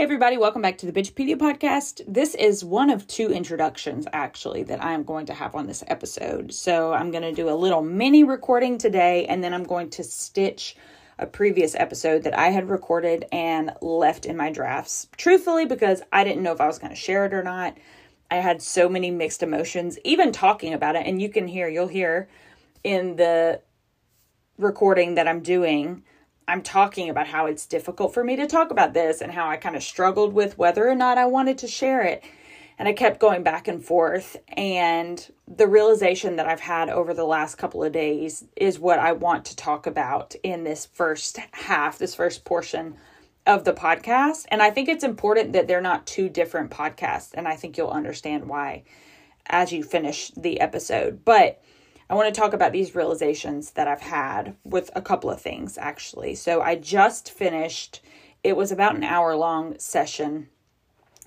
everybody. Welcome back to the Bitchopedia podcast. This is one of two introductions, actually, that I'm going to have on this episode. So, I'm going to do a little mini recording today, and then I'm going to stitch a previous episode that I had recorded and left in my drafts. Truthfully, because I didn't know if I was going to share it or not. I had so many mixed emotions, even talking about it. And you can hear, you'll hear in the recording that I'm doing I'm talking about how it's difficult for me to talk about this and how I kind of struggled with whether or not I wanted to share it. And I kept going back and forth. And the realization that I've had over the last couple of days is what I want to talk about in this first half, this first portion of the podcast. And I think it's important that they're not two different podcasts. And I think you'll understand why as you finish the episode. But I want to talk about these realizations that I've had with a couple of things actually. So I just finished, it was about an hour long session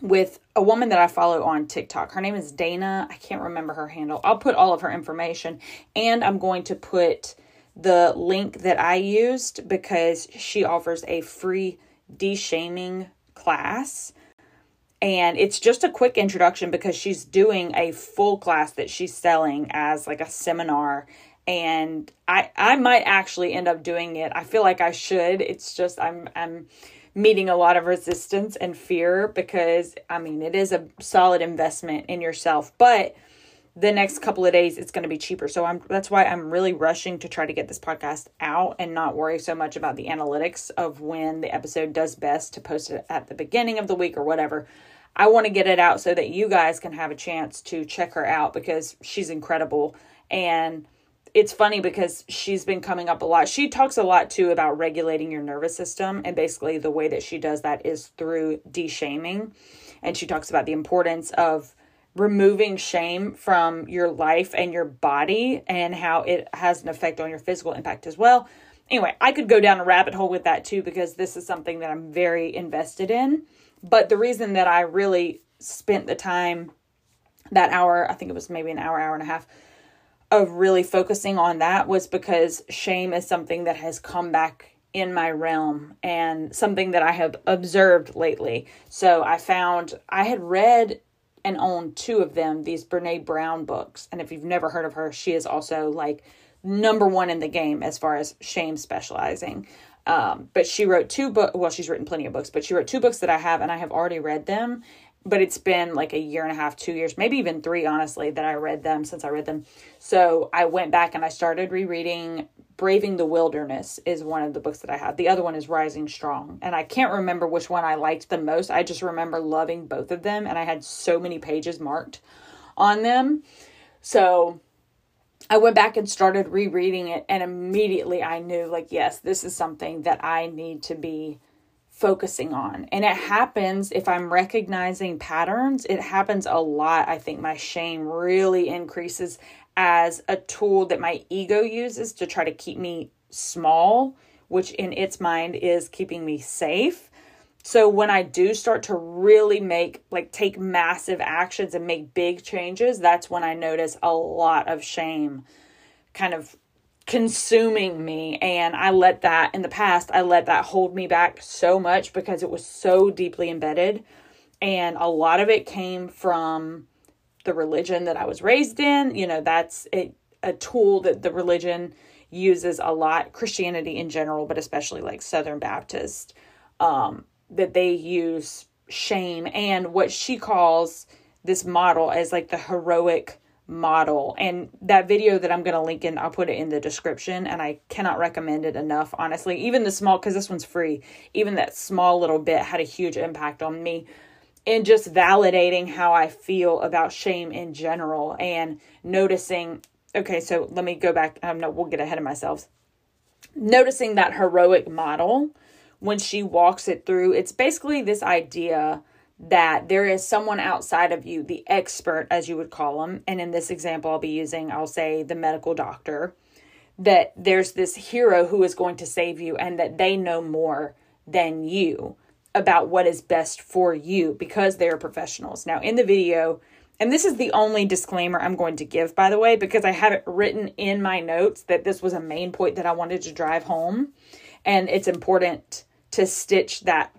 with a woman that I follow on TikTok. Her name is Dana. I can't remember her handle. I'll put all of her information and I'm going to put the link that I used because she offers a free de-shaming class and it's just a quick introduction because she's doing a full class that she's selling as like a seminar and I I might actually end up doing it. I feel like I should. It's just I'm I'm meeting a lot of resistance and fear because I mean it is a solid investment in yourself, but the next couple of days it's going to be cheaper. So I'm that's why I'm really rushing to try to get this podcast out and not worry so much about the analytics of when the episode does best to post it at the beginning of the week or whatever. I want to get it out so that you guys can have a chance to check her out because she's incredible. And it's funny because she's been coming up a lot. She talks a lot too about regulating your nervous system. And basically, the way that she does that is through de shaming. And she talks about the importance of removing shame from your life and your body and how it has an effect on your physical impact as well. Anyway, I could go down a rabbit hole with that too because this is something that I'm very invested in. But the reason that I really spent the time, that hour, I think it was maybe an hour, hour and a half, of really focusing on that was because shame is something that has come back in my realm and something that I have observed lately. So I found I had read and owned two of them, these Brene Brown books. And if you've never heard of her, she is also like number one in the game as far as shame specializing. Um, but she wrote two books. Well, she's written plenty of books, but she wrote two books that I have, and I have already read them. But it's been like a year and a half, two years, maybe even three, honestly, that I read them since I read them. So I went back and I started rereading Braving the Wilderness is one of the books that I have. The other one is Rising Strong. And I can't remember which one I liked the most. I just remember loving both of them. And I had so many pages marked on them. So I went back and started rereading it, and immediately I knew, like, yes, this is something that I need to be focusing on. And it happens if I'm recognizing patterns, it happens a lot. I think my shame really increases as a tool that my ego uses to try to keep me small, which in its mind is keeping me safe. So when I do start to really make, like, take massive actions and make big changes, that's when I notice a lot of shame kind of consuming me. And I let that, in the past, I let that hold me back so much because it was so deeply embedded. And a lot of it came from the religion that I was raised in. You know, that's a, a tool that the religion uses a lot, Christianity in general, but especially like Southern Baptist. Um, that they use shame and what she calls this model as like the heroic model. And that video that I'm going to link in, I'll put it in the description. And I cannot recommend it enough, honestly. Even the small, because this one's free, even that small little bit had a huge impact on me in just validating how I feel about shame in general and noticing. Okay, so let me go back. Um, no, we'll get ahead of myself. Noticing that heroic model when she walks it through, it's basically this idea that there is someone outside of you, the expert, as you would call them. And in this example, I'll be using, I'll say, the medical doctor, that there's this hero who is going to save you and that they know more than you about what is best for you because they are professionals. Now, in the video, and this is the only disclaimer I'm going to give, by the way, because I have it written in my notes that this was a main point that I wanted to drive home. And it's important to stitch that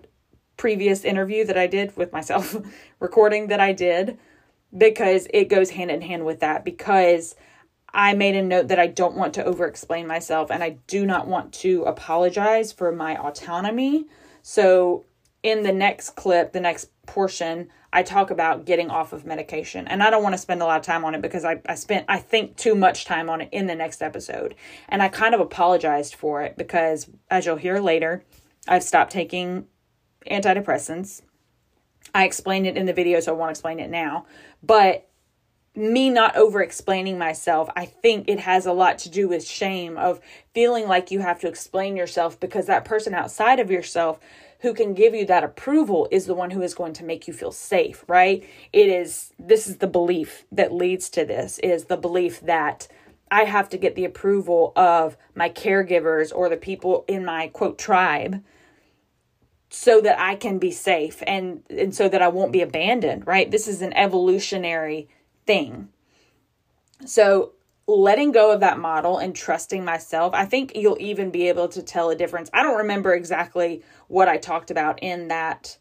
previous interview that I did with myself, recording that I did, because it goes hand in hand with that. Because I made a note that I don't want to over explain myself and I do not want to apologize for my autonomy. So, in the next clip, the next portion, I talk about getting off of medication. And I don't want to spend a lot of time on it because I, I spent, I think, too much time on it in the next episode. And I kind of apologized for it because, as you'll hear later, I've stopped taking antidepressants. I explained it in the video, so I won't explain it now. But me not over explaining myself, I think it has a lot to do with shame of feeling like you have to explain yourself because that person outside of yourself who can give you that approval is the one who is going to make you feel safe, right? It is this is the belief that leads to this is the belief that I have to get the approval of my caregivers or the people in my quote tribe so that I can be safe and and so that I won't be abandoned, right? This is an evolutionary thing. So, letting go of that model and trusting myself, I think you'll even be able to tell a difference. I don't remember exactly what I talked about in that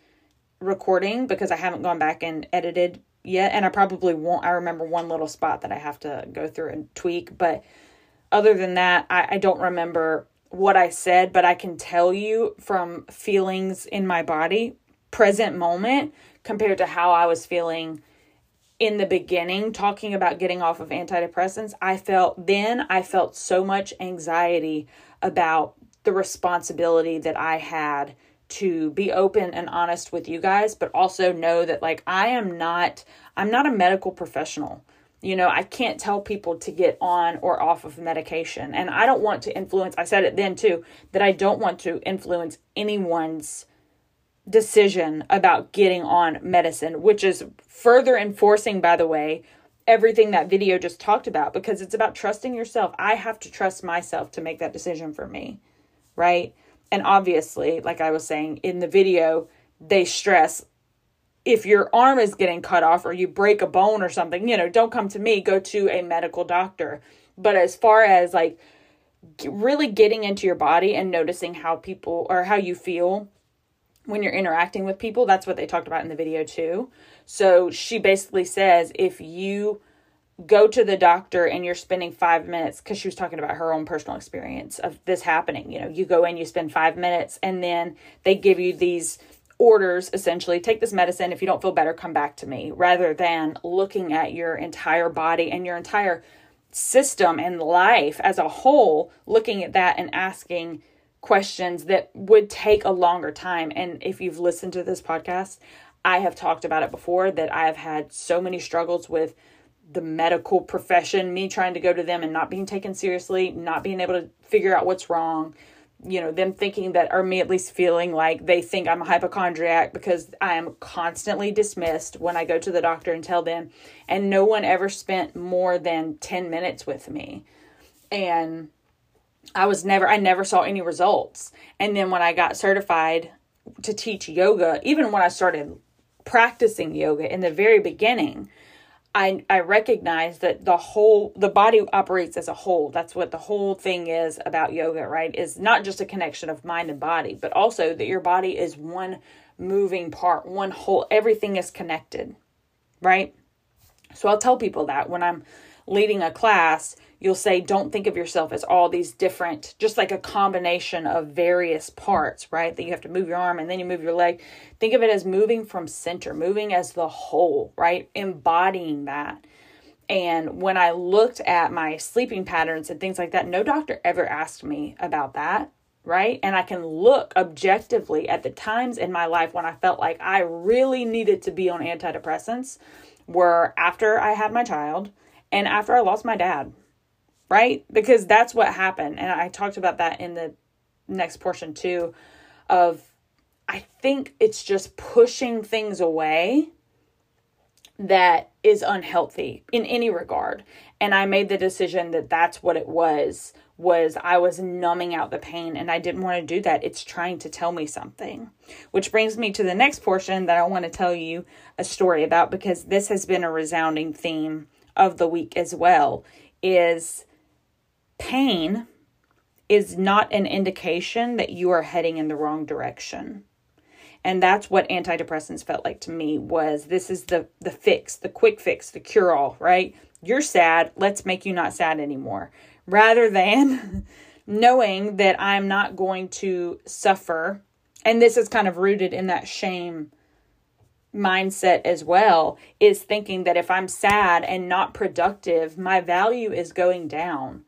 recording because I haven't gone back and edited yet. And I probably won't. I remember one little spot that I have to go through and tweak. But other than that, I, I don't remember what I said, but I can tell you from feelings in my body, present moment, compared to how I was feeling in the beginning talking about getting off of antidepressants, I felt then I felt so much anxiety about the responsibility that I had to be open and honest with you guys, but also know that like I am not I'm not a medical professional. You know, I can't tell people to get on or off of medication. And I don't want to influence, I said it then too, that I don't want to influence anyone's decision about getting on medicine, which is further enforcing, by the way, everything that video just talked about because it's about trusting yourself. I have to trust myself to make that decision for me, right? And obviously, like I was saying in the video, they stress if your arm is getting cut off or you break a bone or something, you know, don't come to me, go to a medical doctor. But as far as like really getting into your body and noticing how people or how you feel when you're interacting with people. That's what they talked about in the video too. So she basically says if you go to the doctor and you're spending five minutes, because she was talking about her own personal experience of this happening, you know, you go in, you spend five minutes, and then they give you these orders essentially take this medicine if you don't feel better come back to me rather than looking at your entire body and your entire system and life as a whole looking at that and asking questions that would take a longer time. And if you've listened to this podcast, I have talked about it before that I have had so many struggles with the medical profession, me trying to go to them and not being taken seriously, not being able to figure out what's wrong, you know, them thinking that, or me at least feeling like they think I'm a hypochondriac because I am constantly dismissed when I go to the doctor and tell them, and no one ever spent more than 10 minutes with me. And I was never, I never saw any results. And then when I got certified to teach yoga, even when I started practicing yoga in the very beginning, I, I recognized that the whole the body operates as a whole. That's what the whole thing is about yoga right? Is not just a connection of mind and body but also that your body is one moving part one whole everything is connected right? So i'll tell people that when i'm leading a class you'll say don't think of yourself as all these different just like a combination of various parts right? That you have to move your arm and then you move your leg. Think of it as moving from center moving as the whole right? Embodying that. And when i looked at my sleeping patterns and things like that no doctor ever asked me about that right? And i can look objectively at the times in my life when i felt like i really needed to be on antidepressants were after i had my child and after i lost my dad right? Because that's what happened. And I talked about that in the next portion too of I think it's just pushing things away that is unhealthy in any regard. And I made the decision that that's what it was was I was numbing out the pain and I didn't want to do that. It's trying to tell me something. Which brings me to the next portion that I want to tell you a story about because this has been a resounding theme of the week as well is pain is not an indication that you are heading in the wrong direction. And that's what antidepressants felt like to me was this is the the fix, the quick fix, the cure all, right? You're sad, let's make you not sad anymore. Rather than knowing that I'm not going to suffer. And this is kind of rooted in that shame mindset as well is thinking that if I'm sad and not productive, my value is going down.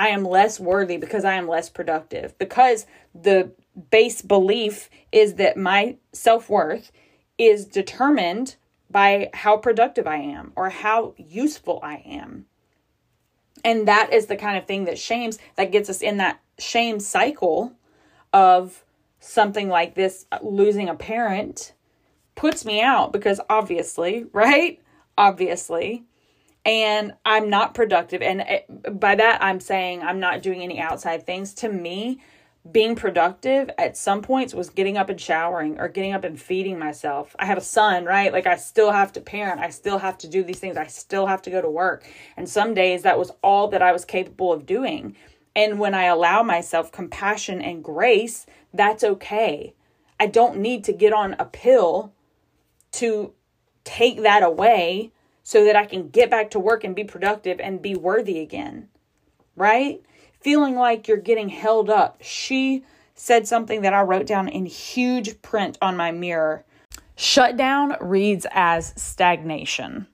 I am less worthy because I am less productive. Because the base belief is that my self worth is determined by how productive I am or how useful I am. And that is the kind of thing that shames, that gets us in that shame cycle of something like this losing a parent puts me out because obviously, right? Obviously. And I'm not productive. And eh, by that, I'm saying I'm not doing any outside things. To me, being productive at some points was getting up and showering or getting up and feeding myself. I have a son, right? Like I still have to parent. I still have to do these things. I still have to go to work. And some days that was all that I was capable of doing. And when I allow myself compassion and grace, that's okay. I don't need to get on a pill to take that away so that I can get back to work and be productive and be worthy again. Right? Feeling like you're getting held up. She said something that I wrote down in huge print on my mirror. Shutdown reads as stagnation.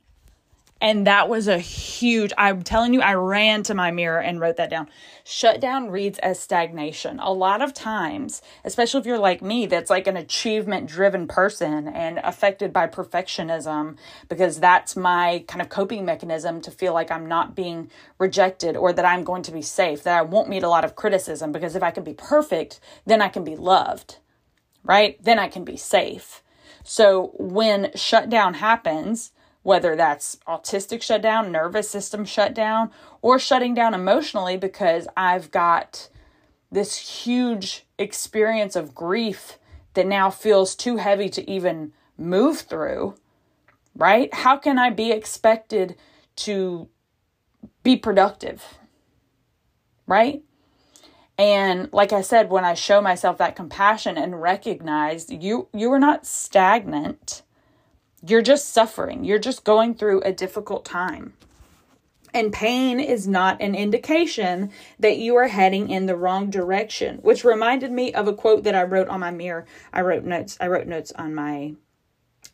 And that was a huge, I'm telling you, I ran to my mirror and wrote that down. Shutdown reads as stagnation. A lot of times, especially if you're like me, that's like an achievement driven person and affected by perfectionism, because that's my kind of coping mechanism to feel like I'm not being rejected or that I'm going to be safe, that I won't meet a lot of criticism, because if I can be perfect, then I can be loved, right? Then I can be safe. So when shutdown happens, whether that's autistic shutdown, nervous system shutdown, or shutting down emotionally because I've got this huge experience of grief that now feels too heavy to even move through, right? How can I be expected to be productive? Right? And like I said, when I show myself that compassion and recognize you you are not stagnant you're just suffering. You're just going through a difficult time. And pain is not an indication that you are heading in the wrong direction, which reminded me of a quote that I wrote on my mirror. I wrote notes. I wrote notes on my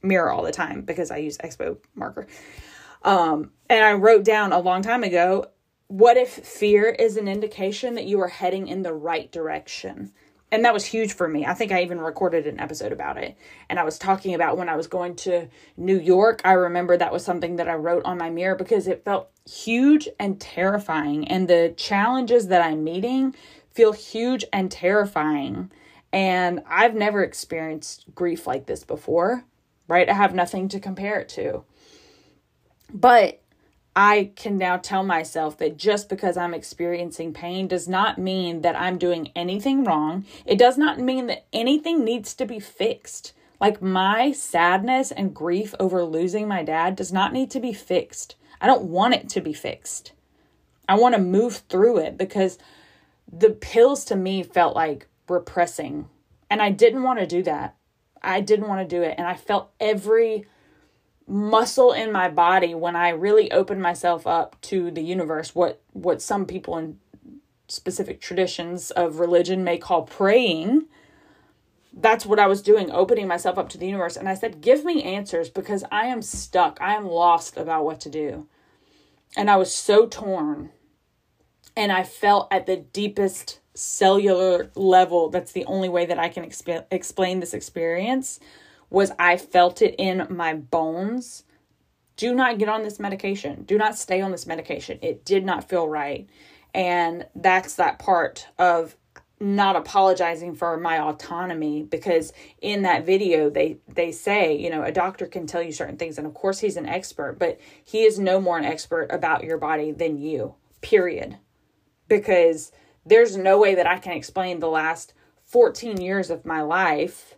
mirror all the time because I use Expo marker. Um, and I wrote down a long time ago, what if fear is an indication that you are heading in the right direction? And that was huge for me. I think I even recorded an episode about it. And I was talking about when I was going to New York. I remember that was something that I wrote on my mirror because it felt huge and terrifying. And the challenges that I'm meeting feel huge and terrifying. And I've never experienced grief like this before, right? I have nothing to compare it to. But I can now tell myself that just because I'm experiencing pain does not mean that I'm doing anything wrong. It does not mean that anything needs to be fixed. Like my sadness and grief over losing my dad does not need to be fixed. I don't want it to be fixed. I want to move through it because the pills to me felt like repressing. And I didn't want to do that. I didn't want to do it. And I felt every muscle in my body when I really opened myself up to the universe, what what some people in specific traditions of religion may call praying. That's what I was doing, opening myself up to the universe. And I said, Give me answers because I am stuck. I am lost about what to do. And I was so torn. And I felt at the deepest cellular level that's the only way that I can exp- explain this experience was I felt it in my bones. Do not get on this medication. Do not stay on this medication. It did not feel right. And that's that part of not apologizing for my autonomy because in that video they they say you know a doctor can tell you certain things and of course he's an expert but he is no more an expert about your body than you period because there's no way that I can explain the last 14 years of my life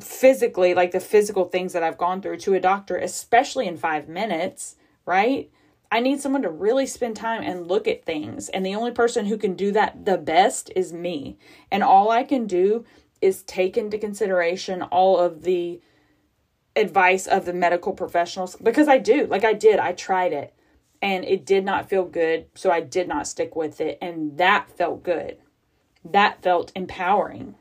physically, like the physical things that I've gone through to a doctor, especially in five minutes, right? I need someone to really spend time and look at things. And the only person who can do that the best is me. And all I can do is take into consideration all of the advice of the medical professionals because I do. Like I did. I tried it and it did not feel good, so I did not stick with it and that felt good. That felt empowering.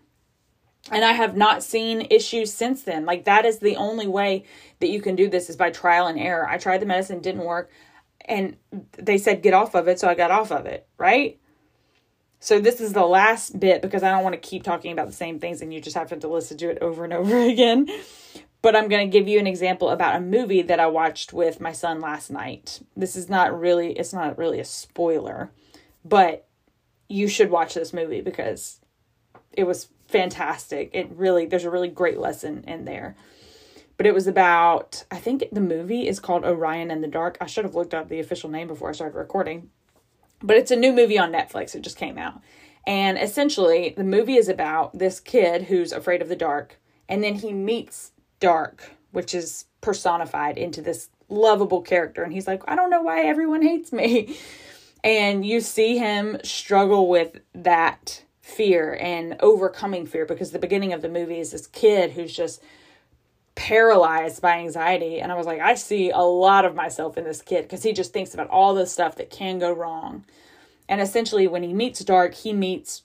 And I have not seen issues since then. Like that is the only way that you can do this is by trial and error. I tried the medicine, didn't work, and they said get off of it, so I got off of it, right? So this is the last bit because I don't want to keep talking about the same things and you just have to listen to it over and over again. But I'm going to give you an example about a movie that I watched with my son last night. This is not really it's not really a spoiler, but you should watch this movie because it was fantastic. It really there's a really great lesson in there. But it was about I think the movie is called Orion in the Dark. I should have looked up the official name before I started recording. But it's a new movie on Netflix. It just came out. And essentially, the movie is about this kid who's afraid of the dark and then he meets dark, which is personified into this lovable character and he's like, "I don't know why everyone hates me." And you see him struggle with that fear and overcoming fear because the beginning of the movie is this kid who's just paralyzed by anxiety. And i was like i see a lot of myself in this kid because he just thinks about all the stuff that can go wrong. And essentially when he meets dark he meets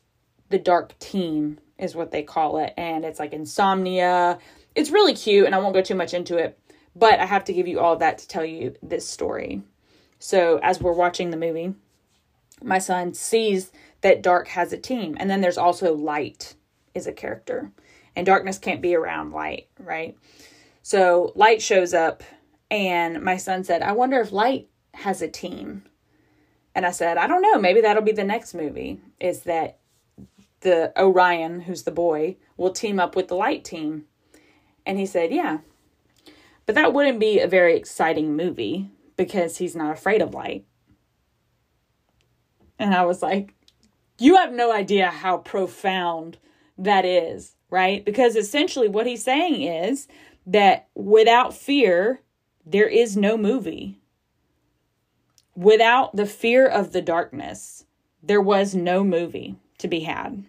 the dark team is what they call it. And it's like insomnia. It's really cute and i won't go too much into it but i have to give you all that to tell you this story. So as we're watching the movie my son sees that dark has a team. And then there's also light is a character. And darkness can't be around light, right? So light shows up and my son said, I wonder if light has a team. And I said, I don't know, maybe that'll be the next movie is that the Orion, who's the boy, will team up with the light team. And he said, Yeah. But that wouldn't be a very exciting movie because he's not afraid of light. And I was like, you have no idea how profound that is, right? Because essentially what he's saying is that without fear, there is no movie. Without the fear of the darkness, there was no movie to be had.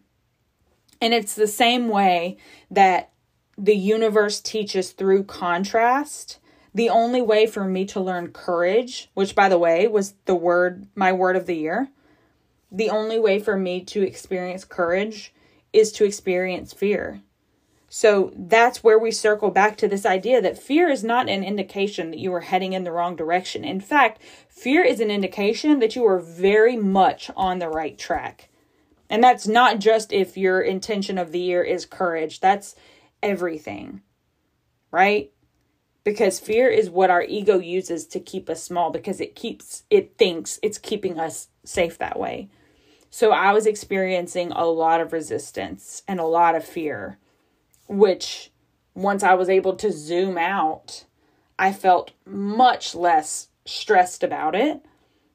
And it's the same way that the universe teaches through contrast. The only way for me to learn courage, which by the way was the word, my word of the year, the only way for me to experience courage is to experience fear. So that's where we circle back to this idea that fear is not an indication that you are heading in the wrong direction. In fact, fear is an indication that you are very much on the right track. And that's not just if your intention of the year is courage, that's everything, right? Because fear is what our ego uses to keep us small because it keeps, it thinks it's keeping us safe that way. So I was experiencing a lot of resistance and a lot of fear, which once I was able to zoom out, I felt much less stressed about it.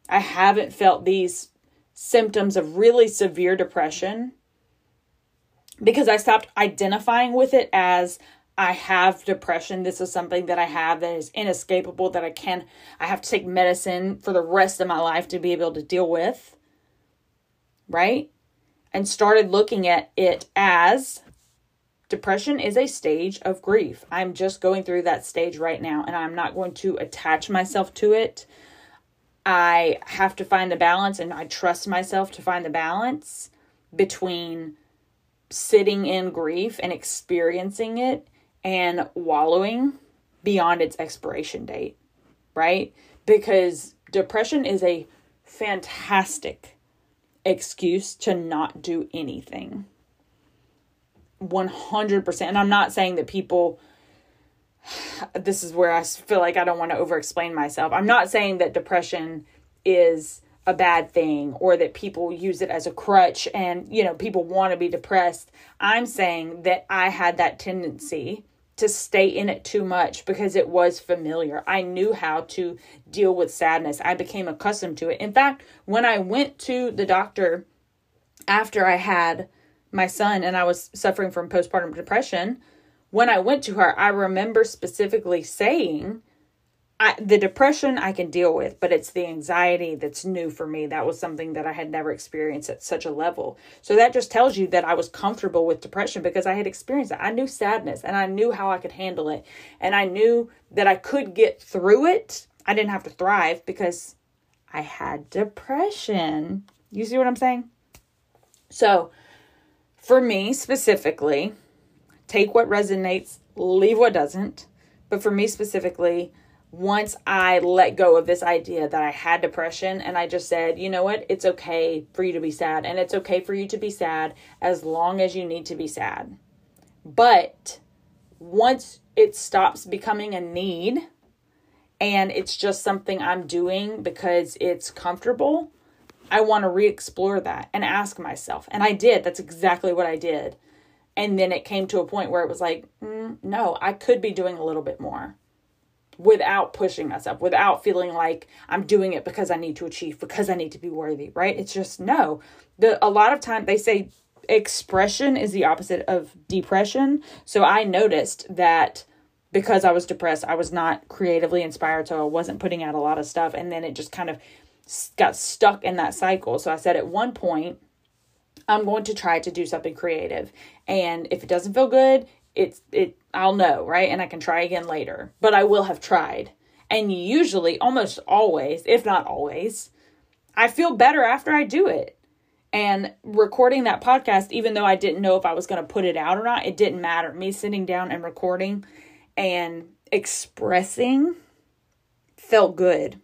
I haven't felt these symptoms of really severe depression because I stopped identifying with it as I have depression. This is something that I have that is inescapable that I can I have to take medicine for the rest of my life to be able to deal with right? And started looking at it as depression is a stage of grief. I'm just going through that stage right now, and I'm not going to attach myself to it. I have to find the balance, and I trust myself to find the balance between sitting in grief and experiencing it and wallowing beyond its expiration date, right? Because depression is a fantastic excuse to not do anything. 100%. And I'm not saying that people this is where I feel like I don't want to over explain myself. I'm not saying that depression is a bad thing or that people use it as a crutch and you know people want to be depressed. I'm saying that I had that tendency to stay in it too much because it was familiar. I knew how to deal with sadness. I became accustomed to it. In fact, when I went to the doctor after I had my son and I was suffering from postpartum depression, when I went to her, I remember specifically saying, I, the depression I can deal with, but it's the anxiety that's new for me. That was something that I had never experienced at such a level. So that just tells you that I was comfortable with depression because I had experienced it. I knew sadness and I knew how I could handle it. And I knew that I could get through it. I didn't have to thrive because I had depression. You see what I'm saying? So, for me specifically, take what resonates, leave what doesn't. But for me specifically, once I let go of this idea that I had depression and I just said, you know what, it's okay for you to be sad, and it's okay for you to be sad as long as you need to be sad. But once it stops becoming a need and it's just something I'm doing because it's comfortable, I want to re explore that and ask myself. And I did. That's exactly what I did. And then it came to a point where it was like, mm, no, I could be doing a little bit more without pushing myself, without feeling like I'm doing it because I need to achieve, because I need to be worthy, right? It's just no. The a lot of time they say expression is the opposite of depression. So I noticed that because I was depressed, I was not creatively inspired, so I wasn't putting out a lot of stuff and then it just kind of got stuck in that cycle. So I said at one point I'm going to try to do something creative. And if it doesn't feel good, it's it I'll know, right? And I can try again later. But I will have tried. And usually, almost always, if not always, I feel better after I do it. And recording that podcast, even though I didn't know if I was going to put it out or not, it didn't matter. Me sitting down and recording and expressing felt good.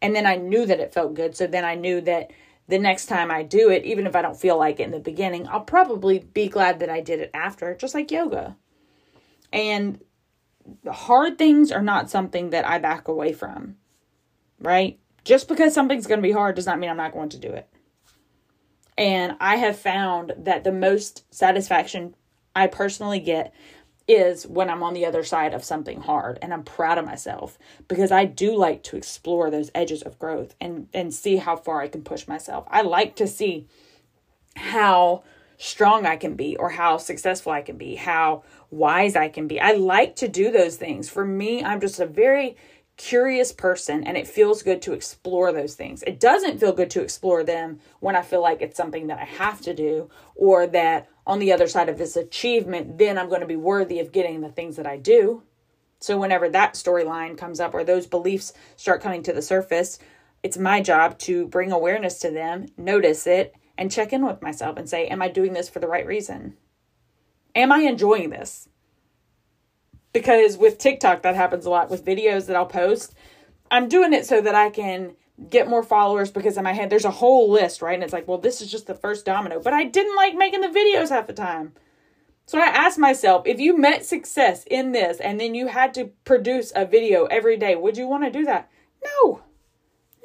And then I knew that it felt good. So then I knew that the next time I do it, even if I don't feel like it in the beginning, I'll probably be glad that I did it after, just like yoga. And the hard things are not something that I back away from, right? Just because something's going to be hard does not mean I'm not going to do it. And I have found that the most satisfaction I personally get is when I'm on the other side of something hard and I'm proud of myself because I do like to explore those edges of growth and and see how far I can push myself. I like to see how strong I can be or how successful I can be, how wise I can be. I like to do those things. For me, I'm just a very curious person and it feels good to explore those things. It doesn't feel good to explore them when I feel like it's something that I have to do or that on the other side of this achievement, then I'm going to be worthy of getting the things that I do. So whenever that storyline comes up or those beliefs start coming to the surface, it's my job to bring awareness to them, notice it, and check in with myself and say, Am I doing this for the right reason? Am I enjoying this? because with TikTok that happens a lot with videos that I'll post. I'm doing it so that I can get more followers because in my head there's a whole list, right? And it's like, well, this is just the first domino, but I didn't like making the videos half the time. So I asked myself, if you met success in this and then you had to produce a video every day, would you want to do that? No.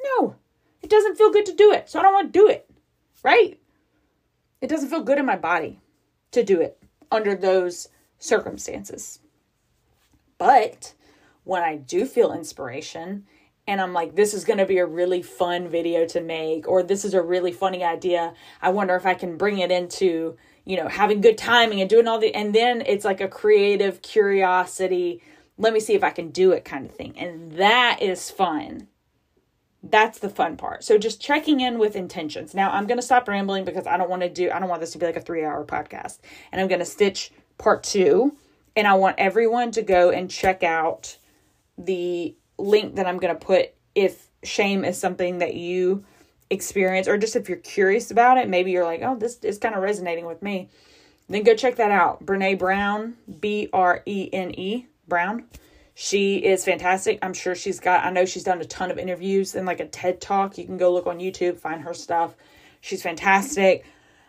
No. It doesn't feel good to do it. So I don't want to do it. Right? It doesn't feel good in my body to do it under those circumstances. But when I do feel inspiration and I'm like, this is going to be a really fun video to make, or this is a really funny idea, I wonder if I can bring it into, you know, having good timing and doing all the, and then it's like a creative curiosity. Let me see if I can do it kind of thing. And that is fun. That's the fun part. So just checking in with intentions. Now I'm going to stop rambling because I don't want to do, I don't want this to be like a three hour podcast. And I'm going to stitch part two and I want everyone to go and check out the link that I'm going to put if shame is something that you experience or just if you're curious about it, maybe you're like, "Oh, this is kind of resonating with me." Then go check that out. Brené Brown, B R E N E, Brown. She is fantastic. I'm sure she's got I know she's done a ton of interviews and like a TED Talk. You can go look on YouTube, find her stuff. She's fantastic.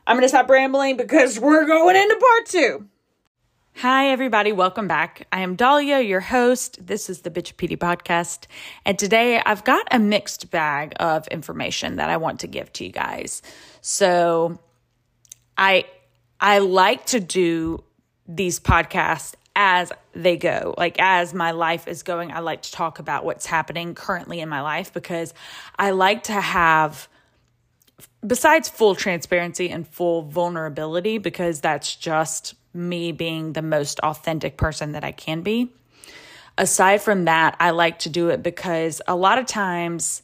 I'm going to stop rambling because we're going into part 2. Hi, everybody. Welcome back. I am Dahlia, your host. This is the Bitchopedia podcast. And today I've got a mixed bag of information that I want to give to you guys. So I, I like to do these podcasts as they go. Like as my life is going, I like to talk about what's happening currently in my life because I like to have besides full transparency and full vulnerability because that's just me being the most authentic person that I can be. aside from that, I like to do it because a lot of times,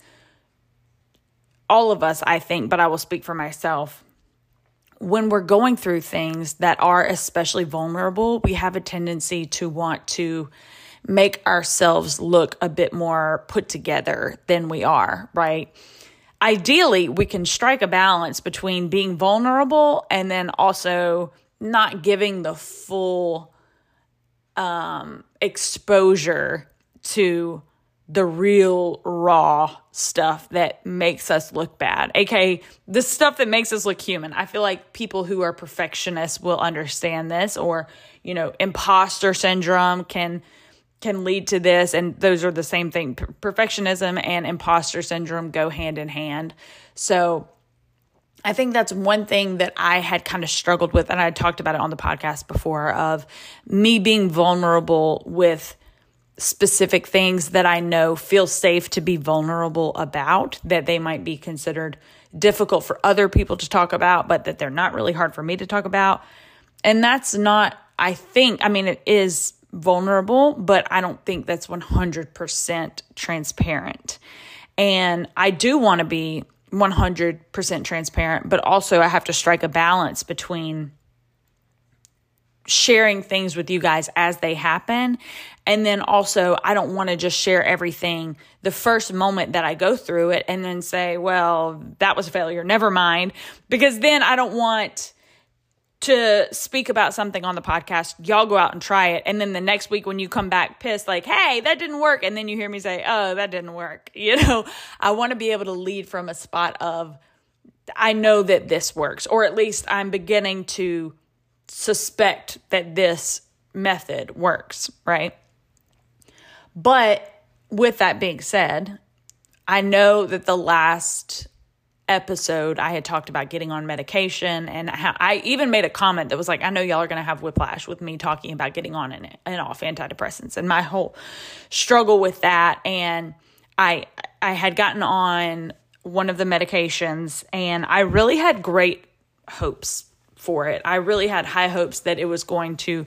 all of us, I think, but I will speak for myself, when we're going through things that are especially vulnerable, we have a tendency to want to make ourselves look a bit more put together than we are, right? Ideally, we can strike a balance between being vulnerable and then also not giving the full um, exposure to the real raw stuff that makes us look bad, aka the stuff that makes us look human. I feel like people who are perfectionists will understand this, or you know, imposter syndrome can can lead to this, and those are the same thing. Perfectionism and imposter syndrome go hand in hand. So I think that's one thing that I had kind of struggled with, and I talked about it on the podcast before of me being vulnerable with specific things that I know feel safe to be vulnerable about, that they might be considered difficult for other people to talk about, but that they're not really hard for me to talk about. And that's not, I think, I mean, it is vulnerable, but I don't think that's 100% transparent. And I do want to be 100% transparent, but also I have to strike a balance between sharing things with you guys as they happen. And then also, I don't want to just share everything the first moment that I go through it and then say, well, that was a failure, never mind. Because then I don't want to speak about something on the podcast, y'all go out and try it. And then the next week when you come back pissed, like, hey, that didn't work. And then you hear me say, oh, that didn't work. You know, I want to be able to lead from a spot of, I know that this works, or at least I'm beginning to suspect that this method works, right? But with that being said, I know that the last episode, I had talked about getting on medication, and I even made a comment that was like, "I know y'all are going to have whiplash with me talking about getting on and, and off antidepressants," and my whole struggle with that. And I I had gotten on one of the medications, and I really had great hopes for it. I really had high hopes that it was going to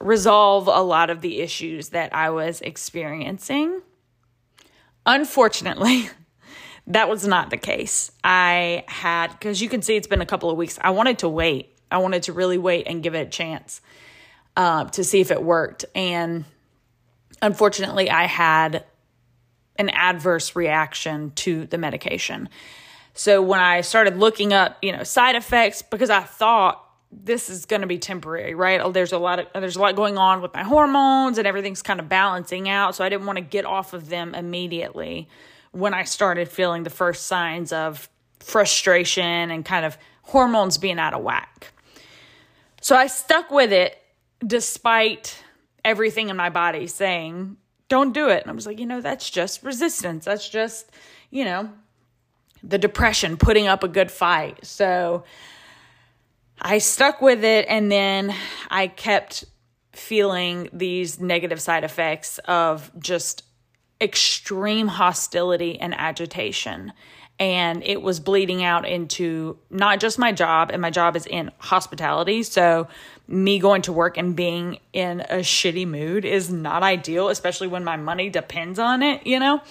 resolve a lot of the issues that I was experiencing. Unfortunately, that was not the case. I had, because you can see it's been a couple of weeks, I wanted to wait. I wanted to really wait and give it a chance uh, to see if it worked. And unfortunately, I had an adverse reaction to the medication. So when I started looking up, you know, side effects, because I thought this is going to be temporary, right? Oh, there's a lot of there's a lot going on with my hormones and everything's kind of balancing out, so I didn't want to get off of them immediately when I started feeling the first signs of frustration and kind of hormones being out of whack. So I stuck with it despite everything in my body saying, don't do it. And I was like, you know, that's just resistance. That's just, you know, the depression putting up a good fight. So I stuck with it and then I kept feeling these negative side effects of just extreme hostility and agitation. And it was bleeding out into not just my job, and my job is in hospitality. So, me going to work and being in a shitty mood is not ideal, especially when my money depends on it, you know?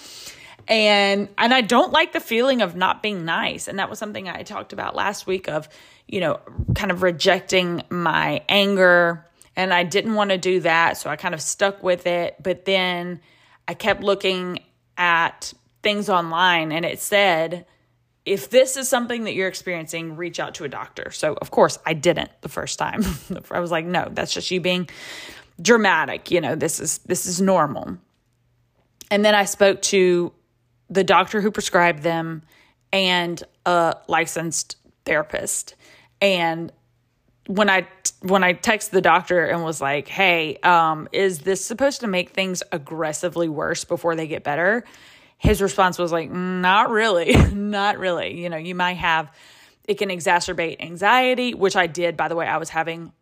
And and I don't like the feeling of not being nice. And that was something I talked about last week of, you know, kind of rejecting my anger. And I didn't want to do that. So I kind of stuck with it. But then I kept looking at things online and it said, if this is something that you're experiencing, reach out to a doctor. So, of course, I didn't the first time. I was like, no, that's just you being dramatic. You know, this is this is normal. And then I spoke to the doctor who prescribed them and a licensed therapist. And when I when I texted the doctor and was like, "Hey, um, is this supposed to make things aggressively worse before they get better?" His response was like, "Not really, not really. You know, you might have it can exacerbate anxiety, which I did. By the way, I was having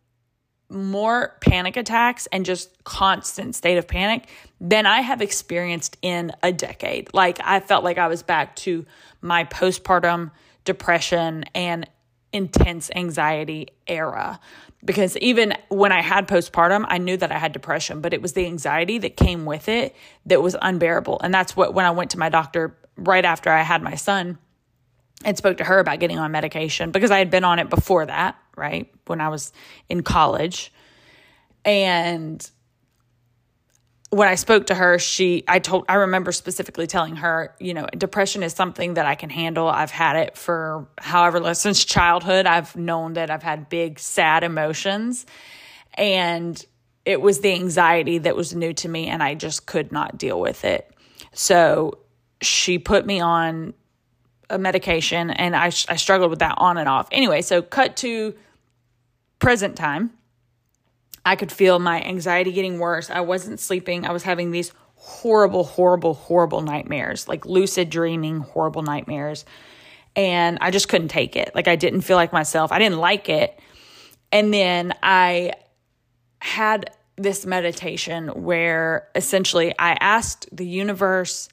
more panic attacks and just constant state of panic than I have experienced in a decade. Like I felt like I was back to my postpartum depression and intense anxiety era because even when I had postpartum, I knew that I had depression, but it was the anxiety that came with it that was unbearable. And that's what, when I went to my doctor right after I had my son and spoke to her about getting on medication because I had been on it before that, right? When I was in college. And when I spoke to her, she, I told, I remember specifically telling her, you know, depression is something that I can handle. I've had it for however long, since childhood. I've known that I've had big, sad emotions. And it was the anxiety that was new to me, and I just could not deal with it. So she put me on a medication, and I, I struggled with that on and off. Anyway, so cut to present time I could feel my anxiety getting worse. I wasn't sleeping. I was having these horrible, horrible, horrible nightmares, like lucid dreaming, horrible nightmares. And I just couldn't take it. Like I didn't feel like myself. I didn't like it. And then I had this meditation where essentially I asked the universe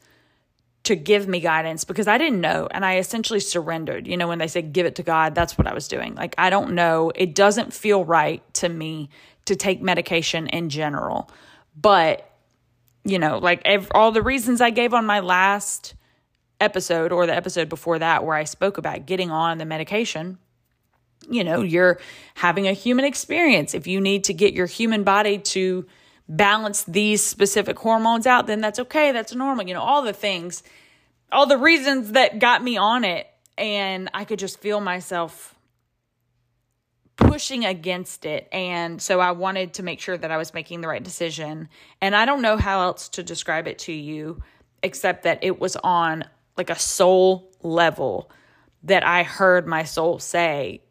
to give me guidance because I didn't know. And I essentially surrendered. You know, when they say give it to God, that's what I was doing. Like, I don't know. It doesn't feel right to me to take medication in general. But, you know, like ev- all the reasons I gave on my last episode or the episode before that, where I spoke about getting on the medication, you know, you're having a human experience. If you need to get your human body to balance these specific hormones out, then that's okay. That's normal. You know, all the things, all the reasons that got me on it. And I could just feel myself pushing against it. And so I wanted to make sure that I was making the right decision. And I don't know how else to describe it to you except that it was on like a soul level that I heard my soul say,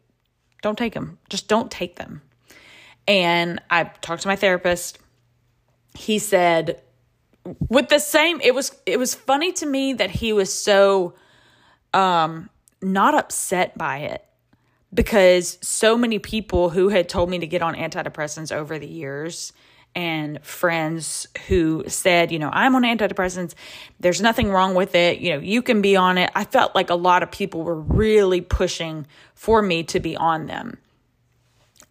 don't take them. Just don't take them. And I talked to my therapist. He said, with the same, it was it was funny to me that he was so um not upset by it because so many people who had told me to get on antidepressants over the years and friends who said, you know, I'm on antidepressants, there's nothing wrong with it, you know, you can be on it. I felt like a lot of people were really pushing for me to be on them.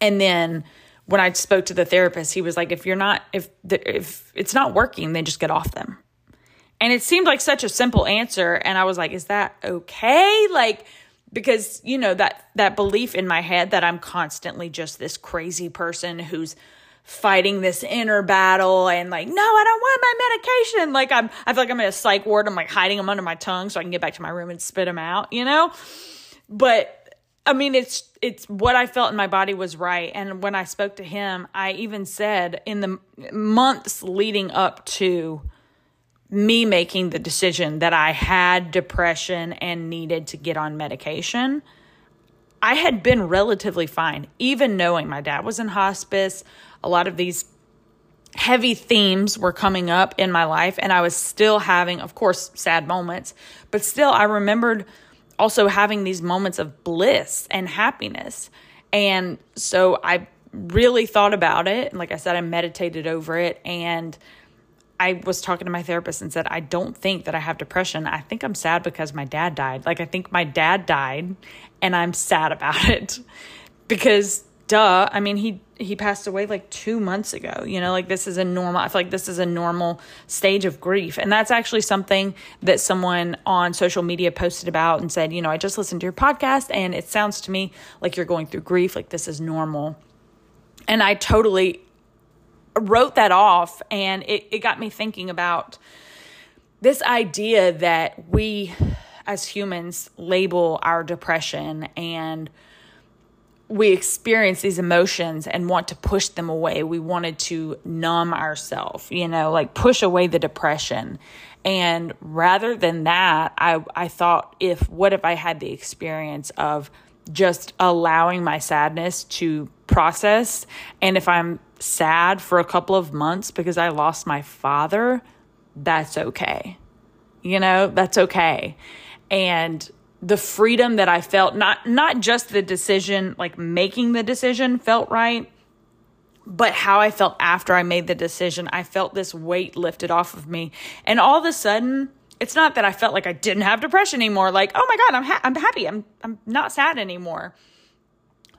And then when I spoke to the therapist, he was like, if you're not, if, the, if it's not working, then just get off them. And it seemed like such a simple answer. And I was like, is that okay? Like, because you know that that belief in my head that I'm constantly just this crazy person who's fighting this inner battle and like no I don't want my medication like I'm I feel like I'm in a psych ward I'm like hiding them under my tongue so I can get back to my room and spit them out you know but I mean it's it's what I felt in my body was right and when I spoke to him I even said in the months leading up to me making the decision that I had depression and needed to get on medication, I had been relatively fine, even knowing my dad was in hospice. A lot of these heavy themes were coming up in my life, and I was still having, of course, sad moments, but still, I remembered also having these moments of bliss and happiness. And so I really thought about it. Like I said, I meditated over it and I was talking to my therapist and said, I don't think that I have depression. I think I'm sad because my dad died. Like, I think my dad died and I'm sad about it because, duh, I mean, he, he passed away like two months ago. You know, like this is a normal, I feel like this is a normal stage of grief. And that's actually something that someone on social media posted about and said, you know, I just listened to your podcast and it sounds to me like you're going through grief, like this is normal. And I totally wrote that off and it, it got me thinking about this idea that we as humans label our depression and we experience these emotions and want to push them away. We wanted to numb ourselves, you know, like push away the depression. And rather than that, I, I thought if what if I had the experience of just allowing my sadness to process and if I'm sad for a couple of months because I lost my father, that's okay. You know, that's okay. And the freedom that I felt, not not just the decision, like making the decision felt right, but how I felt after I made the decision. I felt this weight lifted off of me. And all of a sudden, it's not that I felt like I didn't have depression anymore. Like, oh my God, I'm, ha- I'm happy. I'm, I'm not sad anymore.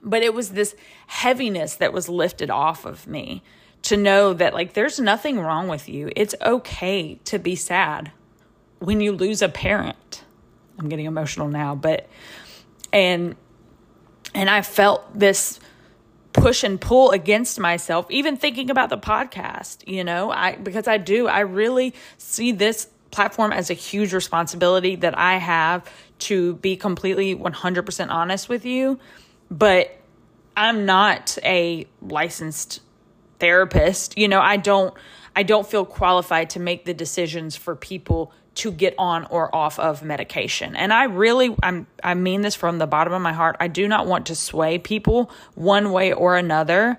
But it was this heaviness that was lifted off of me to know that, like, there's nothing wrong with you. It's okay to be sad when you lose a parent. I'm getting emotional now, but, and, and I felt this push and pull against myself even thinking about the podcast you know? I because i do i really see this platform as a huge responsibility that i have to be completely 100% honest with you but i'm not a licensed therapist you know? I don't i don't feel qualified to make the decisions for people to get on or off of medication. And I really I'm I mean this from the bottom of my heart. I do not want to sway people one way or another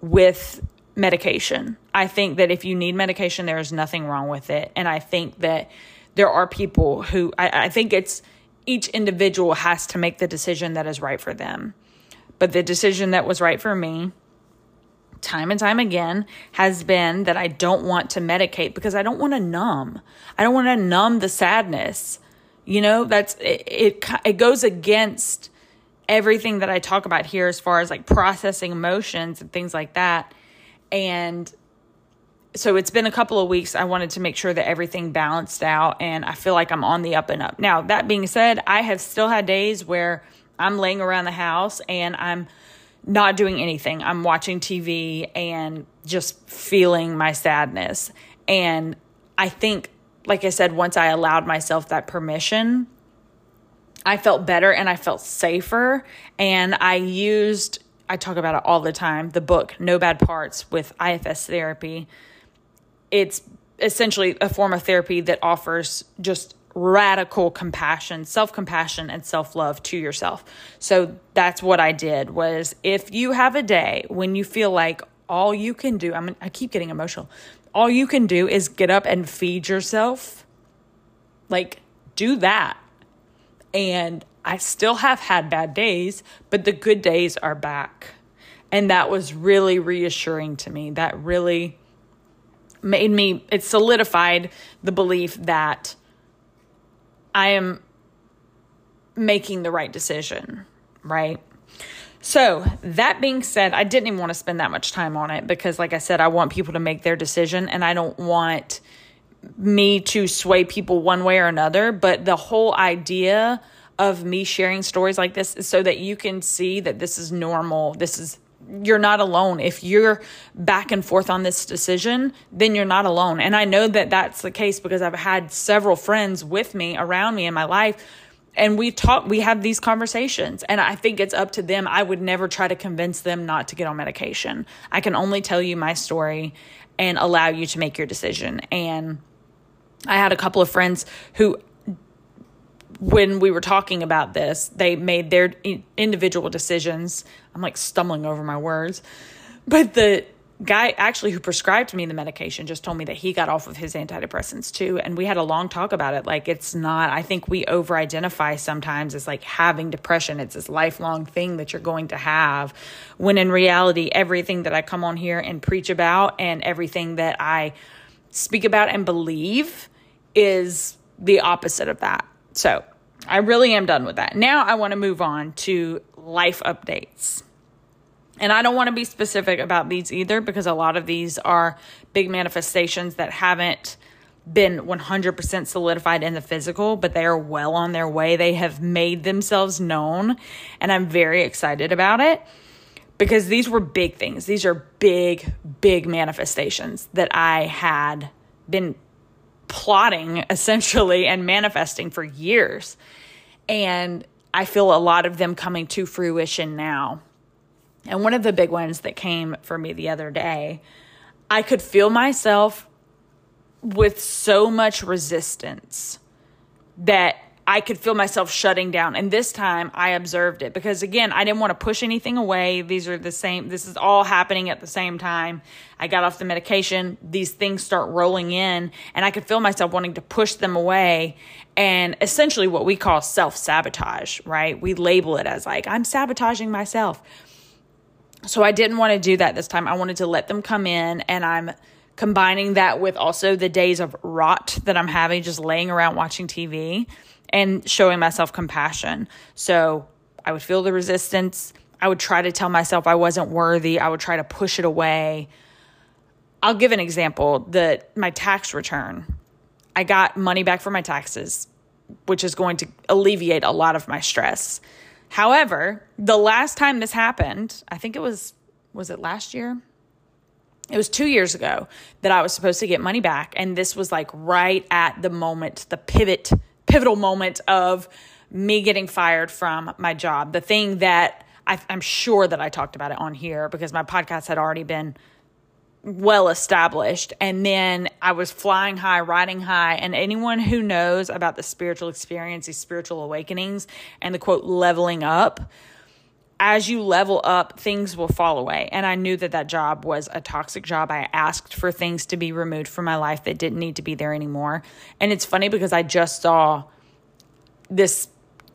with medication. I think that if you need medication, there is nothing wrong with it. And I think that there are people who I, I think it's each individual has to make the decision that is right for them. But the decision that was right for me time and time again has been that I don't want to medicate because I don't want to numb. I don't want to numb the sadness. You know, that's it, it it goes against everything that I talk about here as far as like processing emotions and things like that. And so it's been a couple of weeks. I wanted to make sure that everything balanced out and I feel like I'm on the up and up. Now, that being said, I have still had days where I'm laying around the house and I'm not doing anything. I'm watching TV and just feeling my sadness. And I think, like I said, once I allowed myself that permission, I felt better and I felt safer. And I used, I talk about it all the time, the book No Bad Parts with IFS Therapy. It's essentially a form of therapy that offers just radical compassion, self-compassion and self-love to yourself. So that's what I did was if you have a day when you feel like all you can do, I I keep getting emotional. All you can do is get up and feed yourself. Like do that. And I still have had bad days, but the good days are back. And that was really reassuring to me. That really made me it solidified the belief that I am making the right decision, right? So, that being said, I didn't even want to spend that much time on it because, like I said, I want people to make their decision and I don't want me to sway people one way or another. But the whole idea of me sharing stories like this is so that you can see that this is normal. This is you're not alone. If you're back and forth on this decision, then you're not alone. And I know that that's the case because I've had several friends with me around me in my life and we talk we have these conversations and I think it's up to them. I would never try to convince them not to get on medication. I can only tell you my story and allow you to make your decision. And I had a couple of friends who when we were talking about this, they made their individual decisions. I'm like stumbling over my words. But the guy actually who prescribed me the medication just told me that he got off of his antidepressants too and we had a long talk about it like it's not i think we over identify sometimes as like having depression it's this lifelong thing that you're going to have when in reality everything that i come on here and preach about and everything that i speak about and believe is the opposite of that so I really am done with that. Now I want to move on to life updates. And I don't want to be specific about these either because a lot of these are big manifestations that haven't been 100% solidified in the physical, but they are well on their way. They have made themselves known, and I'm very excited about it because these were big things. These are big, big manifestations that I had been plotting essentially and manifesting for years. And I feel a lot of them coming to fruition now. And one of the big ones that came for me the other day, I could feel myself with so much resistance that I could feel myself shutting down. And this time I observed it because, again, I didn't want to push anything away. These are the same, this is all happening at the same time. I got off the medication. These things start rolling in, and I could feel myself wanting to push them away. And essentially, what we call self sabotage, right? We label it as like, I'm sabotaging myself. So I didn't want to do that this time. I wanted to let them come in, and I'm combining that with also the days of rot that I'm having just laying around watching TV and showing myself compassion. So I would feel the resistance. I would try to tell myself I wasn't worthy. I would try to push it away. I'll give an example that my tax return, I got money back for my taxes, which is going to alleviate a lot of my stress. However, the last time this happened, I think it was, was it last year? It was two years ago that I was supposed to get money back. And this was like right at the moment, the pivot, pivotal moment of me getting fired from my job. The thing that I, I'm sure that I talked about it on here because my podcast had already been well established. And then I was flying high, riding high. And anyone who knows about the spiritual experience, these spiritual awakenings, and the quote, leveling up, as you level up, things will fall away. And I knew that that job was a toxic job. I asked for things to be removed from my life that didn't need to be there anymore. And it's funny because I just saw this,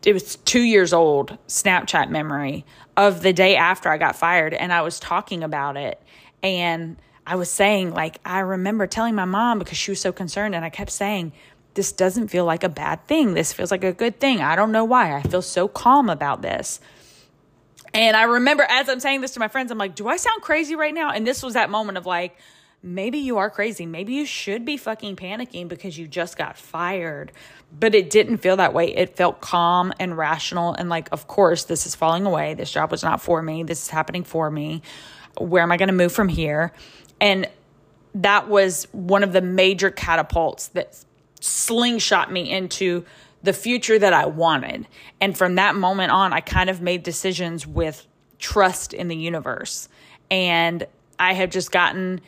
it was two years old Snapchat memory of the day after I got fired. And I was talking about it. And I was saying, like, I remember telling my mom because she was so concerned. And I kept saying, this doesn't feel like a bad thing. This feels like a good thing. I don't know why. I feel so calm about this. And I remember as I'm saying this to my friends, I'm like, do I sound crazy right now? And this was that moment of like, maybe you are crazy. Maybe you should be fucking panicking because you just got fired. But it didn't feel that way. It felt calm and rational. And like, of course, this is falling away. This job was not for me. This is happening for me. Where am I going to move from here? And that was one of the major catapults that slingshot me into the future that I wanted. And from that moment on, I kind of made decisions with trust in the universe. And I have just gotten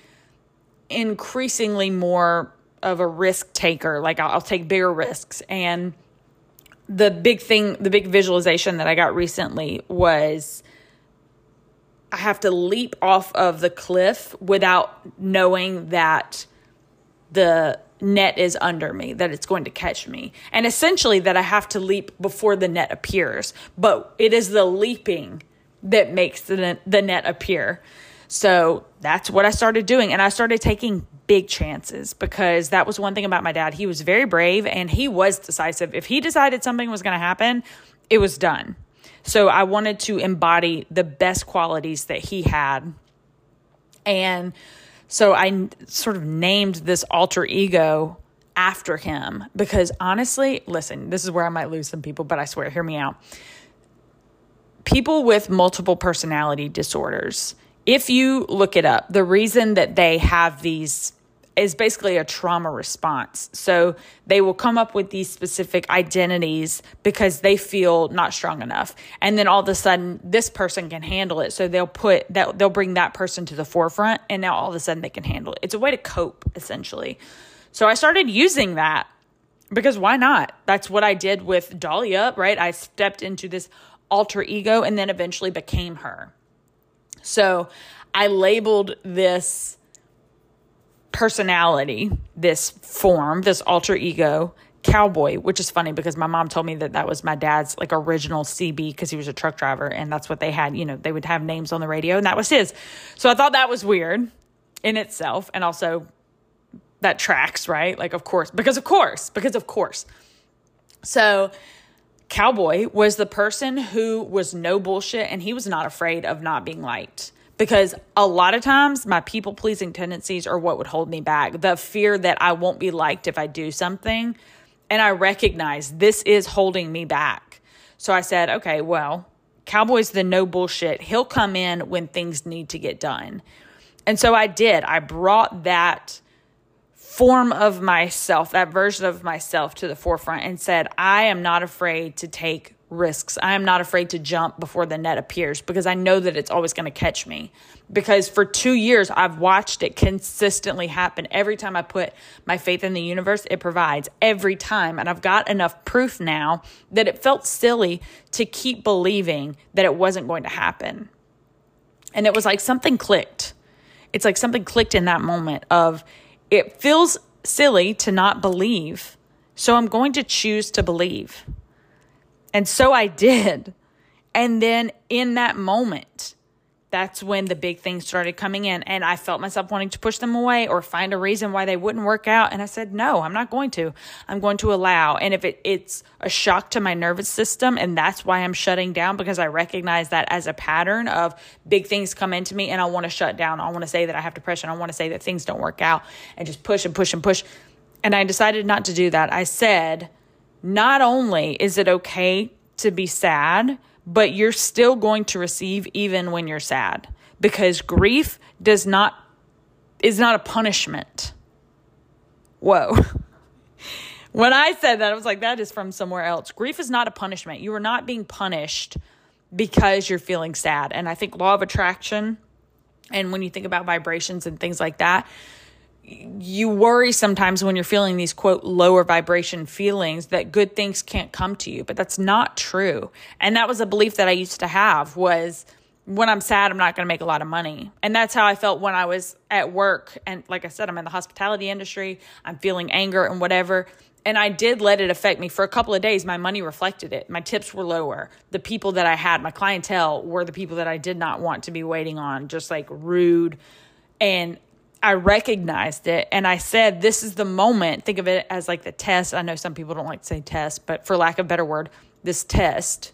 increasingly more of a risk taker. Like I'll, I'll take bigger risks. And the big thing, the big visualization that I got recently was I have to leap off of the cliff without knowing that the net is under me, that it's going to catch me. And essentially, that I have to leap before the net appears. But it is the leaping that makes the net, the net appear. So that's what I started doing. And I started taking big chances because that was one thing about my dad. He was very brave and he was decisive. If he decided something was going to happen, it was done. So I wanted to embody the best qualities that he had. And so I sort of named this alter ego after him because honestly, listen, this is where I might lose some people, but I swear, hear me out. People with multiple personality disorders, if you look it up, the reason that they have these is basically a trauma response. So they will come up with these specific identities because they feel not strong enough. And then all of a sudden this person can handle it. So they'll put that they'll bring that person to the forefront and now all of a sudden they can handle it. It's a way to cope essentially. So I started using that because why not? That's what I did with Dahlia, right? I stepped into this alter ego and then eventually became her. So I labeled this personality, this form, this alter ego, cowboy, which is funny because my mom told me that that was my dad's like original CB because he was a truck driver and that's what they had, you know, they would have names on the radio and that was his. So I thought that was weird in itself and also that tracks, right? Like of course, because of course, because of course. So Cowboy was the person who was no bullshit and he was not afraid of not being liked because a lot of times my people pleasing tendencies are what would hold me back. The fear that I won't be liked if I do something. And I recognize this is holding me back. So I said, okay, well, Cowboy's the no bullshit. He'll come in when things need to get done. And so I did. I brought that form of myself, that version of myself to the forefront and said, I am not afraid to take risks. I am not afraid to jump before the net appears because I know that it's always going to catch me. Because for two years, I've watched it consistently happen. Every time I put my faith in the universe, it provides every time. And I've got enough proof now that it felt silly to keep believing that it wasn't going to happen. And it was like something clicked. It's like something clicked in that moment of it feels silly to not believe. So I'm going to choose to believe. And so I did. And then in that moment, that's when the big things started coming in. And I felt myself wanting to push them away or find a reason why they wouldn't work out. And I said, no, I'm not going to. I'm going to allow. And if it, it's a shock to my nervous system, and that's why I'm shutting down because I recognize that as a pattern of big things come into me and I want to shut down. I want to say that I have depression. I want to say that things don't work out and just push and push and push. And I decided not to do that. I said, not only is it okay to be sad, but you're still going to receive even when you're sad because grief does not is not a punishment. Whoa. when I said that, I was like, that is from somewhere else. Grief is not a punishment. You are not being punished because you're feeling sad. And I think law of attraction and when you think about vibrations and things like that, you worry sometimes when you're feeling these quote lower vibration feelings that good things can't come to you but that's not true and that was a belief that i used to have was when i'm sad i'm not going to make a lot of money and that's how i felt when i was at work and like i said i'm in the hospitality industry i'm feeling anger and whatever and I did let it affect me for a couple of days. My money reflected it. My tips were lower. The people that I had, my clientele, were the people that I did not want to be waiting on, just like rude. And I recognized it and I said, This is the moment. Think of it as like the test. I know some people don't like to say test, but for lack of a better word, this test.